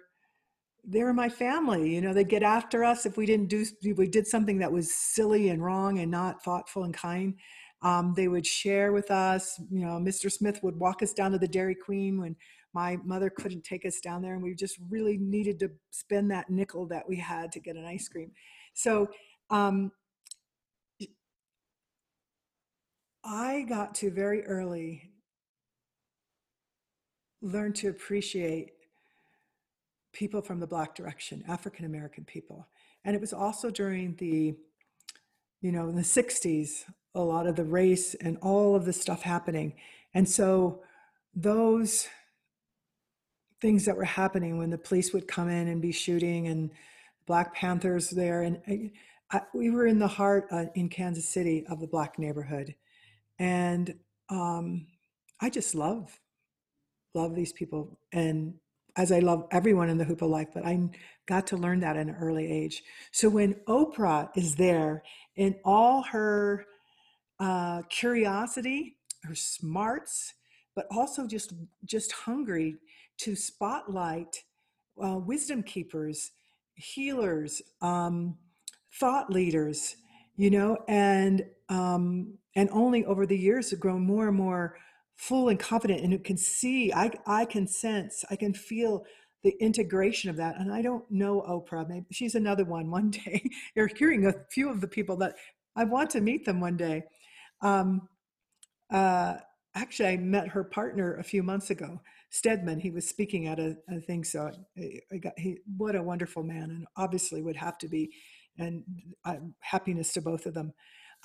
they were my family. You know, they'd get after us if we didn't do, we did something that was silly and wrong and not thoughtful and kind. Um, they would share with us. You know, Mr. Smith would walk us down to the Dairy Queen when my mother couldn't take us down there, and we just really needed to spend that nickel that we had to get an ice cream. So um, I got to very early learn to appreciate people from the Black direction, African American people. And it was also during the, you know, in the 60s, a lot of the race and all of the stuff happening. And so those things that were happening when the police would come in and be shooting and Black Panthers there. And I, we were in the heart uh, in Kansas City of the black neighborhood, and um, I just love love these people, and as I love everyone in the Hoopa life, but I got to learn that at an early age. So when Oprah is there in all her uh, curiosity, her smarts, but also just just hungry to spotlight uh, wisdom keepers, healers, um, thought leaders, you know, and um, and only over the years have grown more and more full and confident, and it can see, I I can sense, I can feel the integration of that. And I don't know Oprah. Maybe she's another one. *laughs* One day, you're hearing a few of the people that I want to meet them one day. Um, uh, actually, I met her partner a few months ago, Stedman. He was speaking at a, a thing, so I, I got he. What a wonderful man, and obviously would have to be, and uh, happiness to both of them.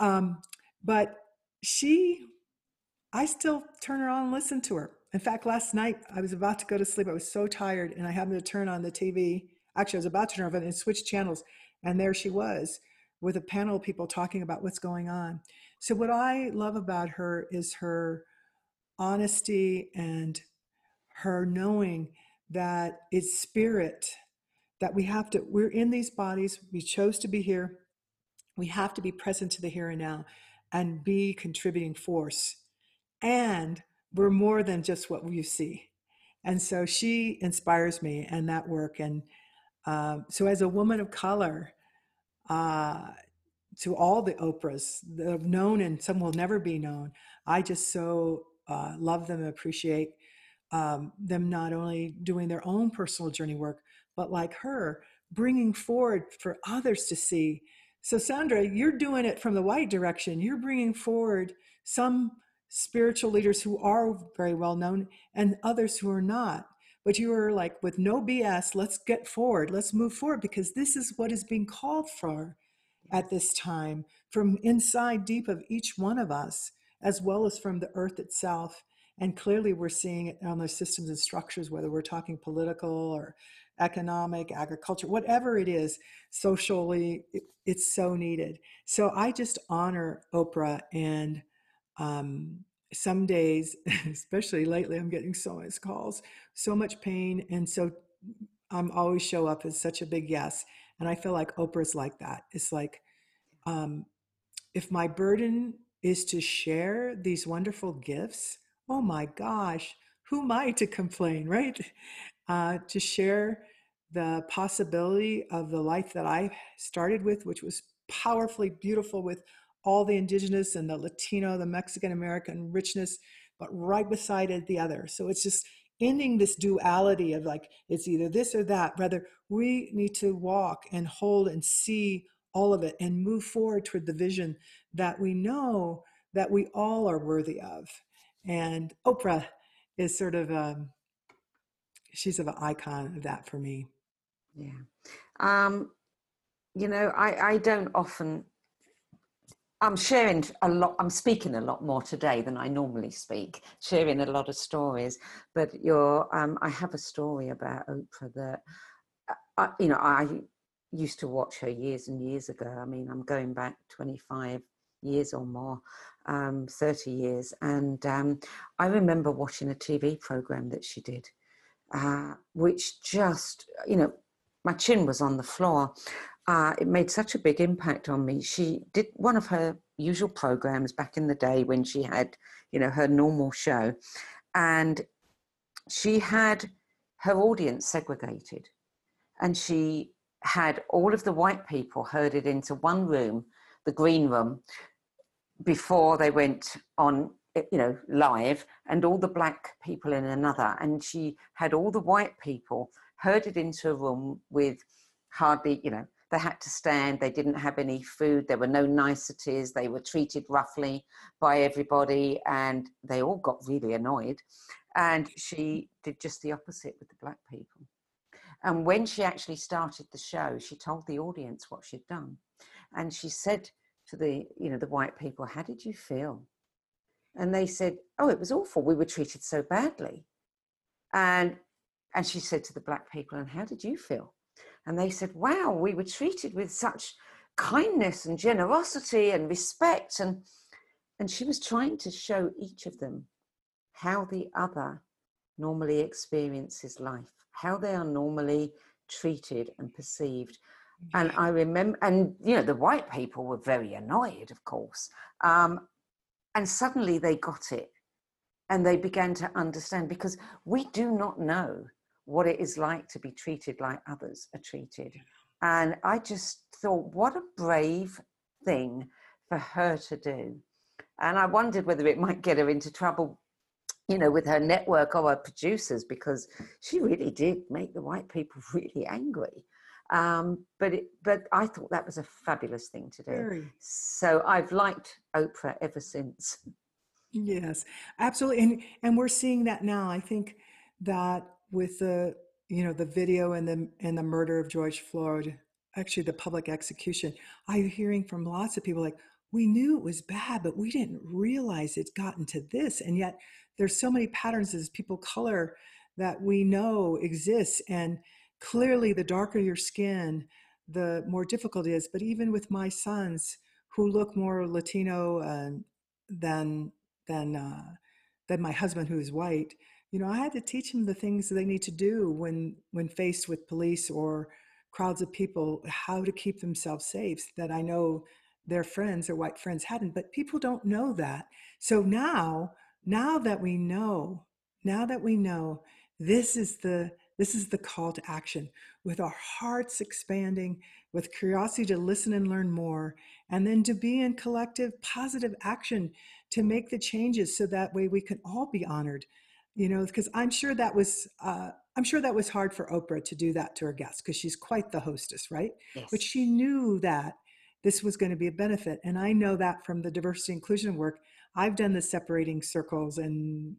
Um, but she, I still turn her on and listen to her. In fact, last night I was about to go to sleep. I was so tired, and I happened to turn on the TV. Actually, I was about to turn off and switch channels, and there she was with a panel of people talking about what's going on. So, what I love about her is her honesty and her knowing that it's spirit that we have to, we're in these bodies, we chose to be here, we have to be present to the here and now and be contributing force. And we're more than just what you see. And so she inspires me and that work. And uh, so, as a woman of color, uh, to all the Oprahs have known and some will never be known, I just so uh, love them and appreciate um, them not only doing their own personal journey work, but like her, bringing forward for others to see. So, Sandra, you're doing it from the white direction. You're bringing forward some spiritual leaders who are very well known and others who are not. But you are like, with no BS, let's get forward, let's move forward because this is what is being called for at this time from inside deep of each one of us, as well as from the earth itself. And clearly, we're seeing it on the systems and structures, whether we're talking political or economic, agriculture, whatever it is, socially, it's so needed. So I just honor Oprah. And um, some days, *laughs* especially lately, I'm getting so much calls, so much pain. And so I'm always show up as such a big yes. And I feel like Oprah's like that. It's like, um, if my burden is to share these wonderful gifts, oh my gosh, who am I to complain, *laughs* right? Uh, to share the possibility of the life that I started with, which was powerfully beautiful with all the indigenous and the Latino, the Mexican American richness, but right beside it the other. So it's just ending this duality of like it's either this or that. Rather, we need to walk and hold and see all of it and move forward toward the vision that we know that we all are worthy of and Oprah is sort of um, she's of an icon of that for me. Yeah, um, you know, I I don't often. I'm sharing a lot. I'm speaking a lot more today than I normally speak, sharing a lot of stories. But you're, um, I have a story about Oprah that, uh, you know, I used to watch her years and years ago. I mean, I'm going back 25 years or more, um, 30 years. And um, I remember watching a TV program that she did, uh, which just, you know, my chin was on the floor. Uh, it made such a big impact on me. She did one of her usual programs back in the day when she had, you know, her normal show. And she had her audience segregated. And she had all of the white people herded into one room, the green room, before they went on eh, you know live and all the black people in another and she had all the white people herded into a room with hardly you know they had to stand they didn't have any food there were no niceties they were treated roughly by everybody and they all got really annoyed. And she did just the opposite with the black people. And when she actually started the show she told the audience what she'd done. And she said to the you know the white people how did you feel? And they said oh it was awful. We were treated so badly. And and she said to the black people and how did you feel and they said wow we were treated with such kindness and generosity and respect. And and she was trying to show each of them how the other normally experiences life how they are normally treated and perceived. And i remember and you know the white people were very annoyed of course. Um, and suddenly they got it and they began to understand because we do not know what it is like to be treated like others are treated and I just thought, what a brave thing for her to do. And I wondered whether it might get her into trouble, you know, with her network or her producers, because she really did make the white people *laughs* really angry. Um, but it, but I thought that was a fabulous thing to do. Very. So I've liked Oprah ever since. Yes, absolutely, and and we're seeing that now. I think that with the you know, the video and the and the murder of George Floyd, actually the public execution, I'm hearing from lots of people like, we knew it was bad, but we didn't realize it's gotten to this. And yet there's so many patterns as people color that we know exists. And clearly the darker your skin, the more difficult it is. But even with my sons who look more Latino uh, than than uh, than my husband who's white, you know, I had to teach them the things they need to do when when faced with police or crowds of people, how to keep themselves safe. That I know their friends, their white friends, hadn't, but people don't know that. So now, now that we know, now that we know, this is the this is the call to action with our hearts expanding, with curiosity to listen and learn more, and then to be in collective positive action to make the changes so that way we can all be honored you know because i'm sure that was uh, i'm sure that was hard for oprah to do that to her guests because she's quite the hostess right? Yes. but she knew that this was going to be a benefit and i know that from the diversity inclusion work. I've done the separating circles and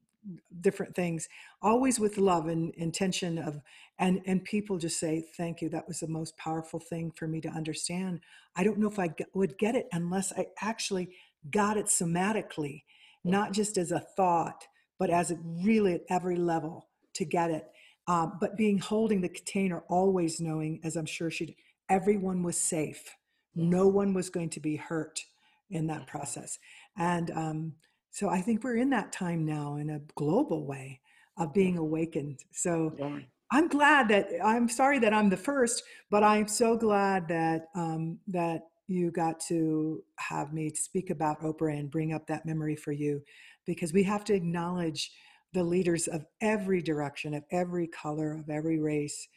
different things always with love and intention of and and people just say thank you that was the most powerful thing for me to understand. I don't know if I would get it unless i actually got it somatically not just as a thought but as it really at every level to get it. Uh, but being holding the container, always knowing, as I'm sure she, everyone was safe. No one was going to be hurt in that process. And um, so I think we're in that time now in a global way of being awakened. So yeah. I'm glad that I'm sorry that I'm the first, but I'm so glad that um, that you got to have me speak about Oprah and bring up that memory for you because we have to acknowledge the leaders of every direction, of every color, of every race,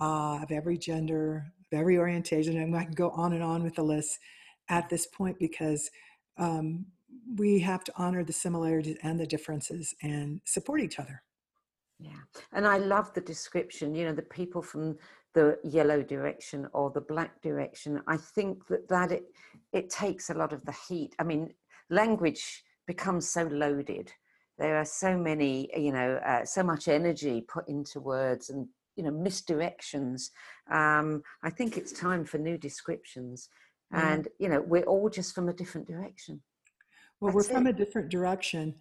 uh, of every gender, of every orientation. And I can go on and on with the list at this point because um, we have to honor the similarities and the differences and support each other. Yeah. And I love the description, you know, the people from the yellow direction or the black direction. I think that that it, it takes a lot of the heat. I mean, language becomes so loaded. There are so many, you know, uh, so much energy put into words and, you know, misdirections. Um, I think it's time for new descriptions. Mm. And, you know, we're all just from a different direction. Well, That's we're from a different direction.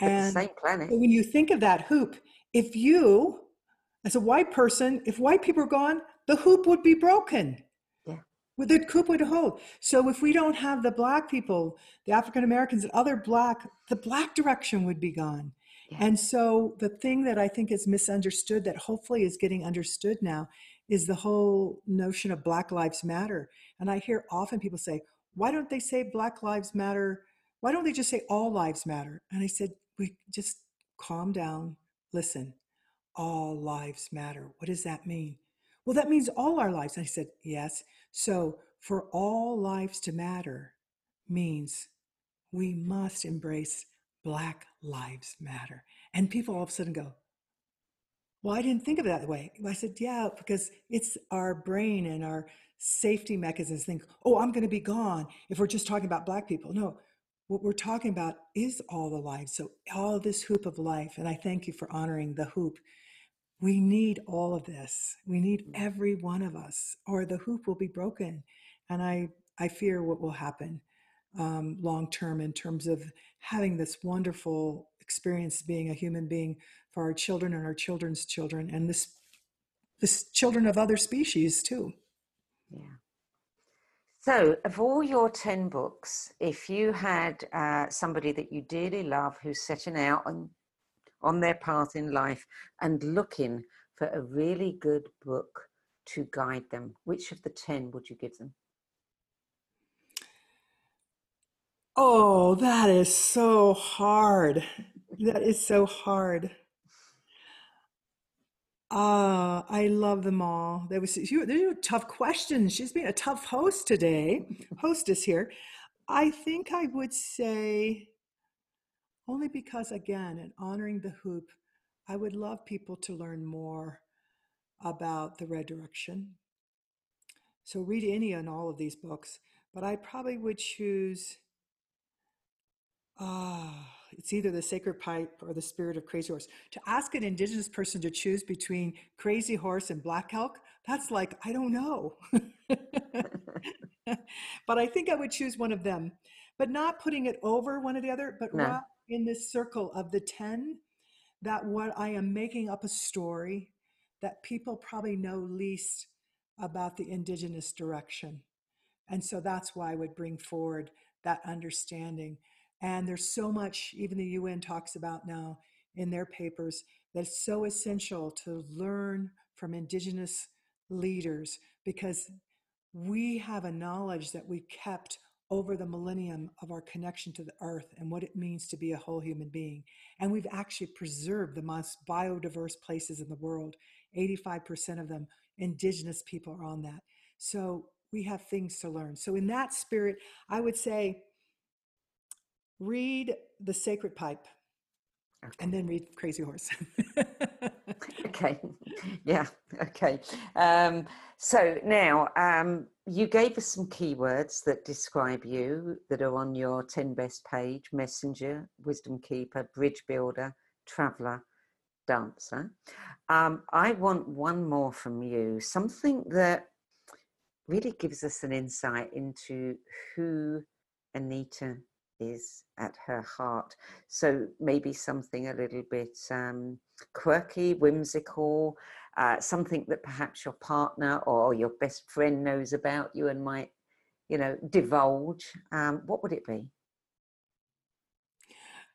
And same planet. when you think of that hoop, if you, as a white person, if white people are gone, the hoop would be broken with the coup would hold. So if we don't have the black people, the African Americans, and other black, the black direction would be gone. Yeah. And so the thing that I think is misunderstood that hopefully is getting understood now is the whole notion of Black Lives Matter. And I hear often people say, why don't they say Black Lives Matter? Why don't they just say all lives matter? And I said, we just calm down, listen, all lives matter. What does that mean? Well, that means all our lives. I said, yes. So, for all lives to matter means we must embrace Black Lives Matter. And people all of a sudden go, Well, I didn't think of it that way. I said, Yeah, because it's our brain and our safety mechanisms think, Oh, I'm going to be gone if we're just talking about Black people. No, what we're talking about is all the lives. So, all this hoop of life. And I thank you for honoring the hoop we need all of this. We need mm. every one of us, or the hoop will be broken. And I, I fear what will happen um, long term in terms of having this wonderful experience being a human being for our children and our children's children, and this, this children of other species too. Yeah. So, of all your 10 books, if you had uh, somebody that you dearly love who's setting out on, on their path in life and looking for a really good book to guide them, which of the 10 would you give them? Oh, that is so hard. That is so hard. Ah, I love them all. That was you. These are tough questions. She's been a tough host today, hostess here. I think I would say only because, again, in honoring the hoop, I would love people to learn more about the red direction. So read any and all of these books, but I probably would choose Ah, it's either the sacred pipe or the spirit of crazy horse. To ask an indigenous person to choose between crazy horse and black elk, that's like, I don't know. *laughs* *laughs* but I think I would choose one of them, but not putting it over one or the other, but no. In this circle of the 10, that what I am making up a story that people probably know least about the indigenous direction. And so that's why I would bring forward that understanding and there's so much, even the UN talks about now in their papers, that's so essential to learn from Indigenous leaders because we have a knowledge that we kept over the millennium of our connection to the earth and what it means to be a whole human being. And we've actually preserved the most biodiverse places in the world. 85% of them, indigenous people are on that. So we have things to learn. So, in that spirit, I would say read The Sacred Pipe okay. and then read Crazy Horse. *laughs* okay. *laughs* Yeah. Okay. Um, so now um, you gave us some keywords that describe you that are on your 10 best page messenger, wisdom keeper, bridge builder, traveler, dancer. Um, I want one more from you, something that really gives us an insight into who Anita is at her heart. So maybe something a little bit um, quirky, whimsical, uh, something that perhaps your partner or your best friend knows about you and might, you know, divulge. Um, what would it be?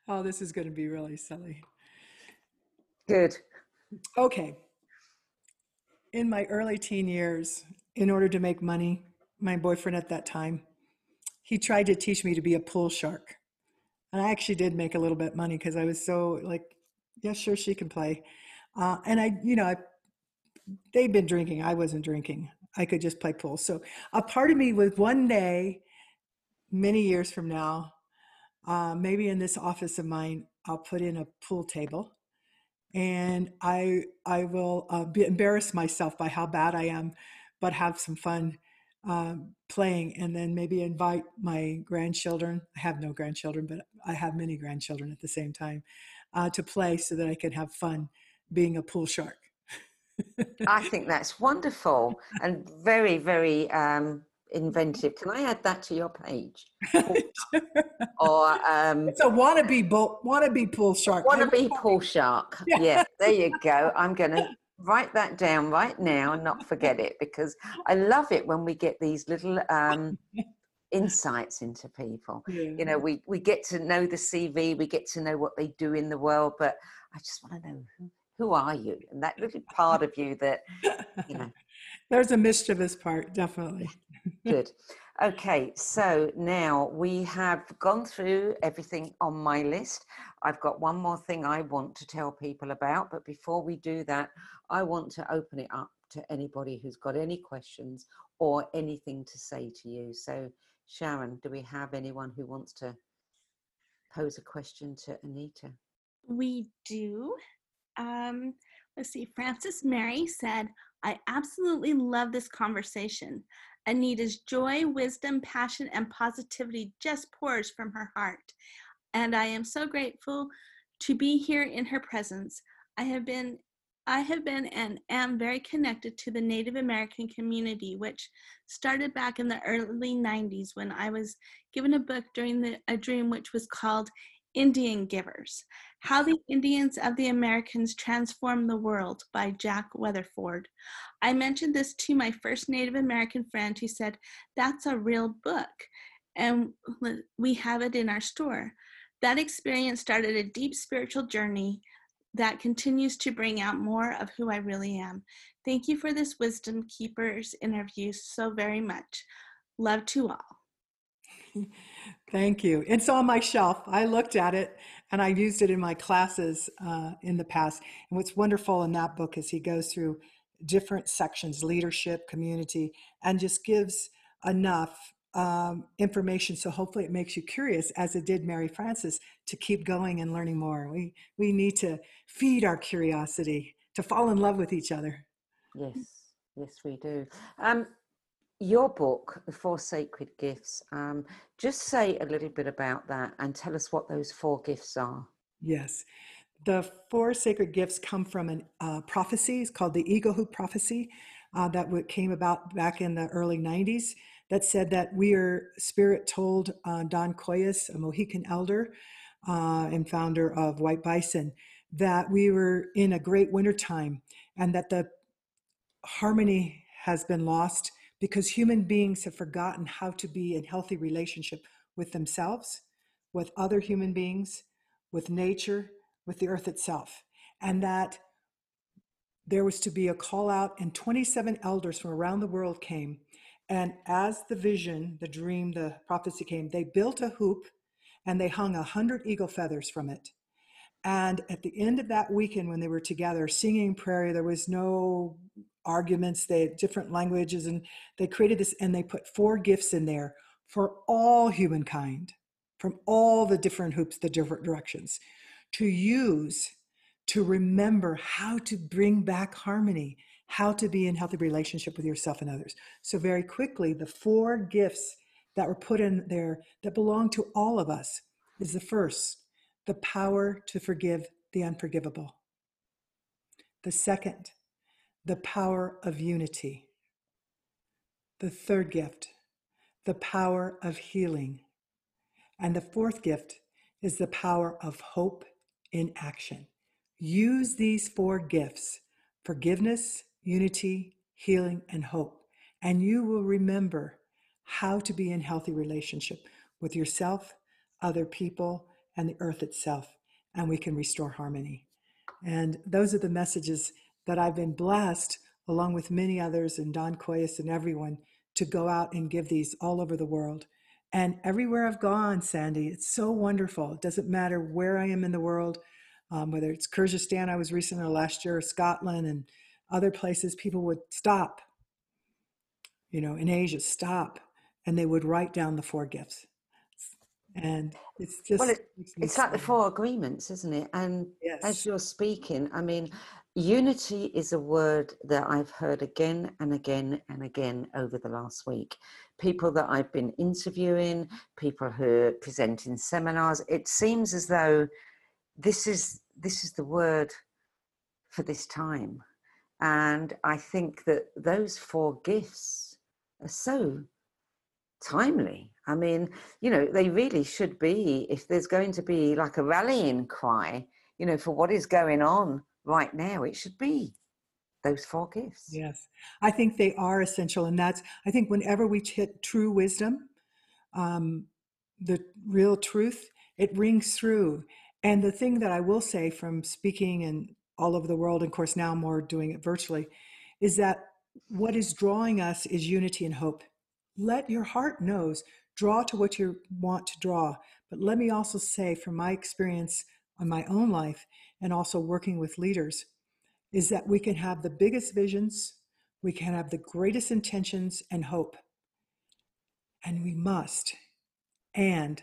Oh, this is going to be really silly. Good. Okay. In my early teen years, in order to make money, my boyfriend at that time he tried to teach me to be a pool shark. And I actually did make a little bit money because I was so like, yeah, sure, she can play. Uh, and I, you know, I, they'd been drinking. I wasn't drinking. I could just play pool. So a part of me was one day, many years from now, uh, maybe in this office of mine, I'll put in a pool table, and I I will uh, be, embarrass myself by how bad I am, but have some fun um, playing and then maybe invite my grandchildren. I have no grandchildren, but I have many grandchildren at the same time uh, to play so that I can have fun being a pool shark. I think that's wonderful and very, very um, inventive. Can I add that to your page? *laughs* or um, it's a wannabe bull, wannabe pool shark. Wannabe pool shark. Yeah. yeah, there you go. I'm gonna *laughs* write that down right now and not forget it because I love it when we get these little um, insights into people. Yeah. *laughs* You know, we, we get to know the CV, we get to know what they do in the world, but I just want to know who, who are you? And that little part of you that, you know. *laughs* There's a mischievous part, definitely. Good. Okay, so now we have gone through everything on my list. I've got one more thing I want to tell people about, but before we do that, I want to open it up to anybody who's got any questions or anything to say to you. So, Sharon, do we have anyone who wants to pose a question to Anita? We do. Um, let's see. Francis Mary said, I absolutely love this conversation. Anita's joy, wisdom, passion, and positivity just pours from her heart. And I am so grateful to be here in her presence. I have been I have been and am very connected to the Native American community, which started back in the early 90s when I was given a book during the, a dream which was called Indian Givers How the Indians of the Americas Transformed the World by Jack Weatherford. I mentioned this to my first Native American friend who said, That's a real book, and we have it in our store. That experience started a deep spiritual journey that continues to bring out more of who I really am. Thank you for this Wisdom Keepers interview so very much. Love to all. *laughs* Thank you. It's on my shelf. I looked at it and I used it in my classes uh, in the past. And what's wonderful in that book is he goes through different sections leadership, community, and just gives enough um, information. So hopefully it makes you curious, as it did Mary Frances, to keep going and learning more. We, we need to feed our curiosity, to fall in love with each other. Yes, yes, we do. Um, your book, The Four Sacred Gifts, um, just say a little bit about that and tell us what those four gifts are. Yes. The four sacred gifts come from a uh, prophecy. It's called the Eagle Hoop prophecy uh, that came about back in the early 90s that said that we are, Spirit told uh, Don Coyhis, a Mohican elder uh, and founder of White Bison, that we were in a great wintertime and that the harmony has been lost because human beings have forgotten how to be in healthy relationship with themselves, with other human beings, with nature, with the earth itself. And that there was to be a call out, and 27 elders from around the world came. And as the vision, the dream, the prophecy came, they built a hoop and they hung a hundred eagle feathers from it. And at the end of that weekend, when they were together singing prayer, there was no arguments, they had different languages, and they created this and they put four gifts in there for all humankind from all the different hoops, the different directions to use to remember how to bring back harmony, how to be in healthy relationship with yourself and others. So, very quickly, the four gifts that were put in there that belong to all of us is the first, the power to forgive the unforgivable. The second, the power of unity. The third gift, the power of healing. And the fourth gift is the power of hope in action. Use these four gifts forgiveness, unity, healing, and hope. And you will remember how to be in healthy relationship with yourself, other people, and the earth itself. And we can restore harmony. And those are the messages that I've been blessed, along with many others, and Don Coyhis and everyone, to go out and give these all over the world. And everywhere I've gone, Sandy, it's so wonderful. It doesn't matter where I am in the world, um, whether it's Kyrgyzstan, I was recently last year, Scotland, and other places, people would stop, you know, in Asia, stop, and they would write down the four gifts. And it's just. Well, it, it's like the four agreements, isn't it? And yes. as you're speaking, I mean, Unity is a word that I've heard again and again and again over the last week. People that I've been interviewing, people who are presenting seminars, it seems as though this is this is the word for this time. And I think that those four gifts are so timely. I mean, you know, they really should be, if there's going to be like a rallying cry, you know, for what is going on right now. It should be those four gifts. Yes, I think they are essential. And that's, I think, whenever we hit true wisdom, um, the real truth, it rings through. And the thing that I will say from speaking and all over the world, and of course now more doing it virtually, is that what is drawing us is unity and hope. Let your heart knows, draw to what you want to draw. But let me also say, from my experience on my own life, and also working with leaders is that we can have the biggest visions, we can have the greatest intentions and hope, and we must. And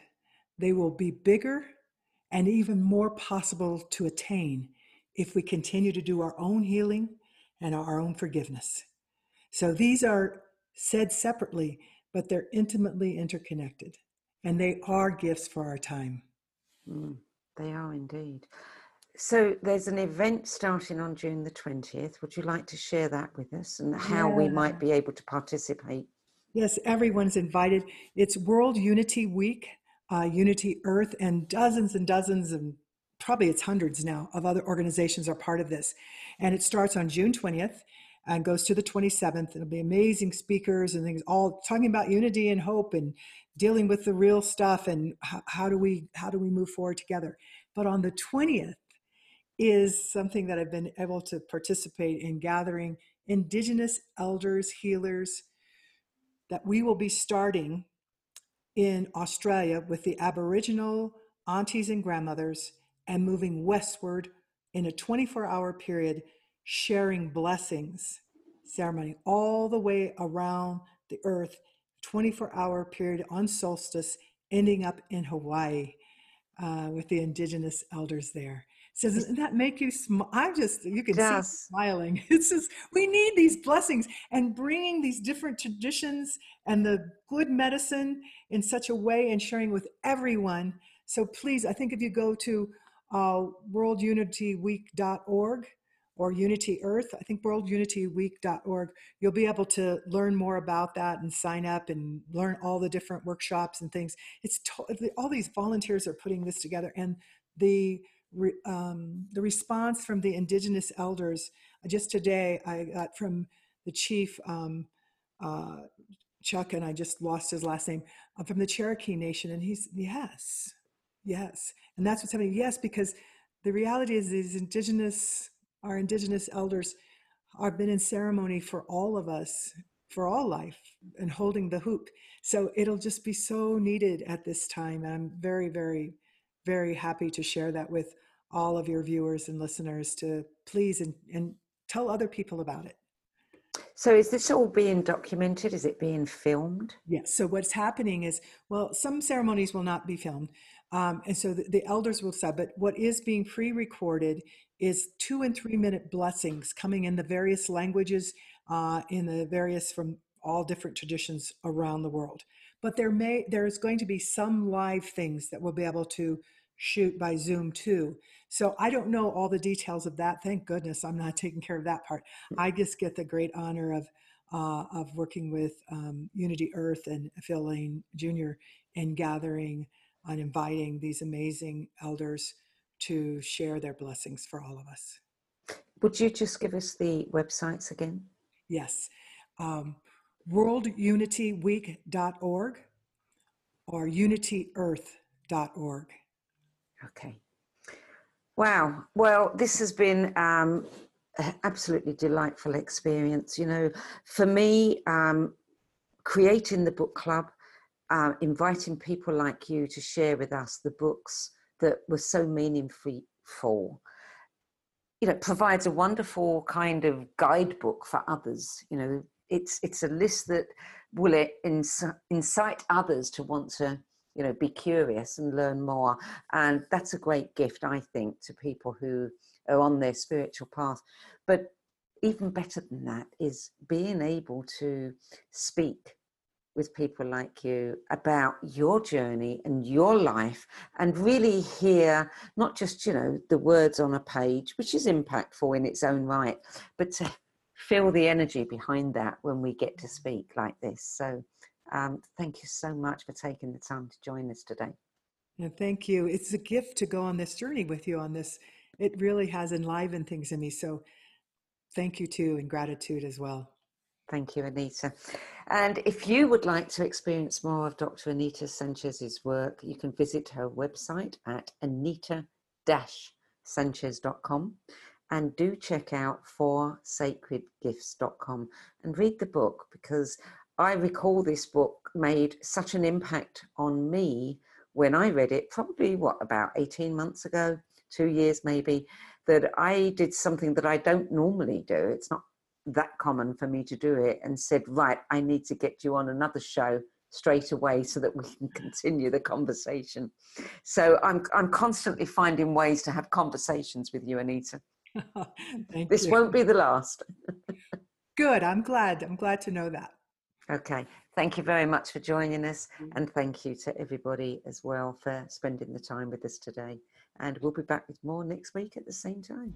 they will be bigger and even more possible to attain if we continue to do our own healing and our own forgiveness. So these are said separately, but they're intimately interconnected, and they are gifts for our time. Mm, they are indeed. So there's an event starting on June the 20th. Would you like to share that with us and how yeah. we might be able to participate? Yes, everyone's invited. It's World Unity Week uh, Unity Earth, and dozens and dozens and probably it's hundreds now of other organizations are part of this. And it starts on June 20th and goes to the 27th. It'll be amazing speakers and things, all talking about unity and hope and dealing with the real stuff and how, how do we how do we move forward together. But on the 20th is something that I've been able to participate in gathering indigenous elders, healers, that we will be starting in Australia with the Aboriginal aunties and grandmothers and moving westward in a 24 hour period, sharing blessings ceremony all the way around the earth, 24 hour period on solstice, ending up in Hawaii uh, with the indigenous elders there. So doesn't that make you smile? I'm just, you can yes. see smiling. *laughs* It's just, we need these blessings and bringing these different traditions and the good medicine in such a way and sharing with everyone. So please, I think if you go to uh, worldunityweek.org or Unity Earth, I think worldunityweek.org, you'll be able to learn more about that and sign up and learn all the different workshops and things. It's to- all these volunteers are putting this together and the re, um, the response from the indigenous elders. Uh, just today, I got from the chief, um, uh, Chuck, and I just lost his last name, uh, from the Cherokee Nation, and he's, yes, yes. And that's what's happening. Yes, because the reality is these indigenous, our indigenous elders have been in ceremony for all of us, for all life, and holding the hoop. So it'll just be so needed at this time. And I'm very, very, very happy to share that with all of your viewers and listeners to please and, and tell other people about it. So is this all being documented? Is it being filmed? Yes. So what's happening is, well, some ceremonies will not be filmed. Um, and so the, the, elders will say, but what is being pre-recorded is two and three minute blessings coming in the various languages, uh, in the various from all different traditions around the world. But there may, there's going to be some live things that we'll be able to shoot by Zoom too. So I don't know all the details of that. Thank goodness I'm not *laughs* taking care of that part. Mm. I just get the great honor of uh, of working with um, Unity Earth and Phil Lane Jr. in gathering and inviting these amazing elders to share their blessings for all of us. Would you just give us the websites again? Yes. Um, worldunityweek.org or unityearth.org. Okay. Wow. Well, this has been um, absolutely delightful experience. You know, for me, um, creating the book club, uh, inviting people like you to share with us the books that were so meaningful, you know, provides a wonderful kind of guidebook for others. You know, it's it's a list that will incite others to want to you know be curious and learn more and that's a great gift i think to people who are on their spiritual path but even better than that is being able to speak with people like you about your journey and your life and really hear not just you know the words on a page which is impactful in its own right but to feel the energy behind that when we get to speak like this so um, thank you so much for taking the time to join us today. Yeah, thank you. It's a gift to go on this journey with you on this. It really has enlivened things in me. So thank you too, and gratitude as well. Thank you, Anita. And if you would like to experience more of Dr. Anita Sanchez's work, you can visit her website at anita-sanchez.com and do check out foursacredgifts.com and read the book because I recall this book made such an impact on me when I read it, probably what, about 18 months ago, two years maybe, that I did something that I don't normally do. It's not that common for me to do it, and said, Right, I need to get you on another show straight away so that we can *laughs* continue the conversation. So I'm, I'm constantly finding ways to have conversations with you, Anita. *laughs* this you. won't be the last. *laughs* Good. I'm glad. I'm glad to know that. Okay. Thank you very much for joining us. Mm. And thank you to everybody as well for spending the time with us today. And we'll be back with more next week at the same time.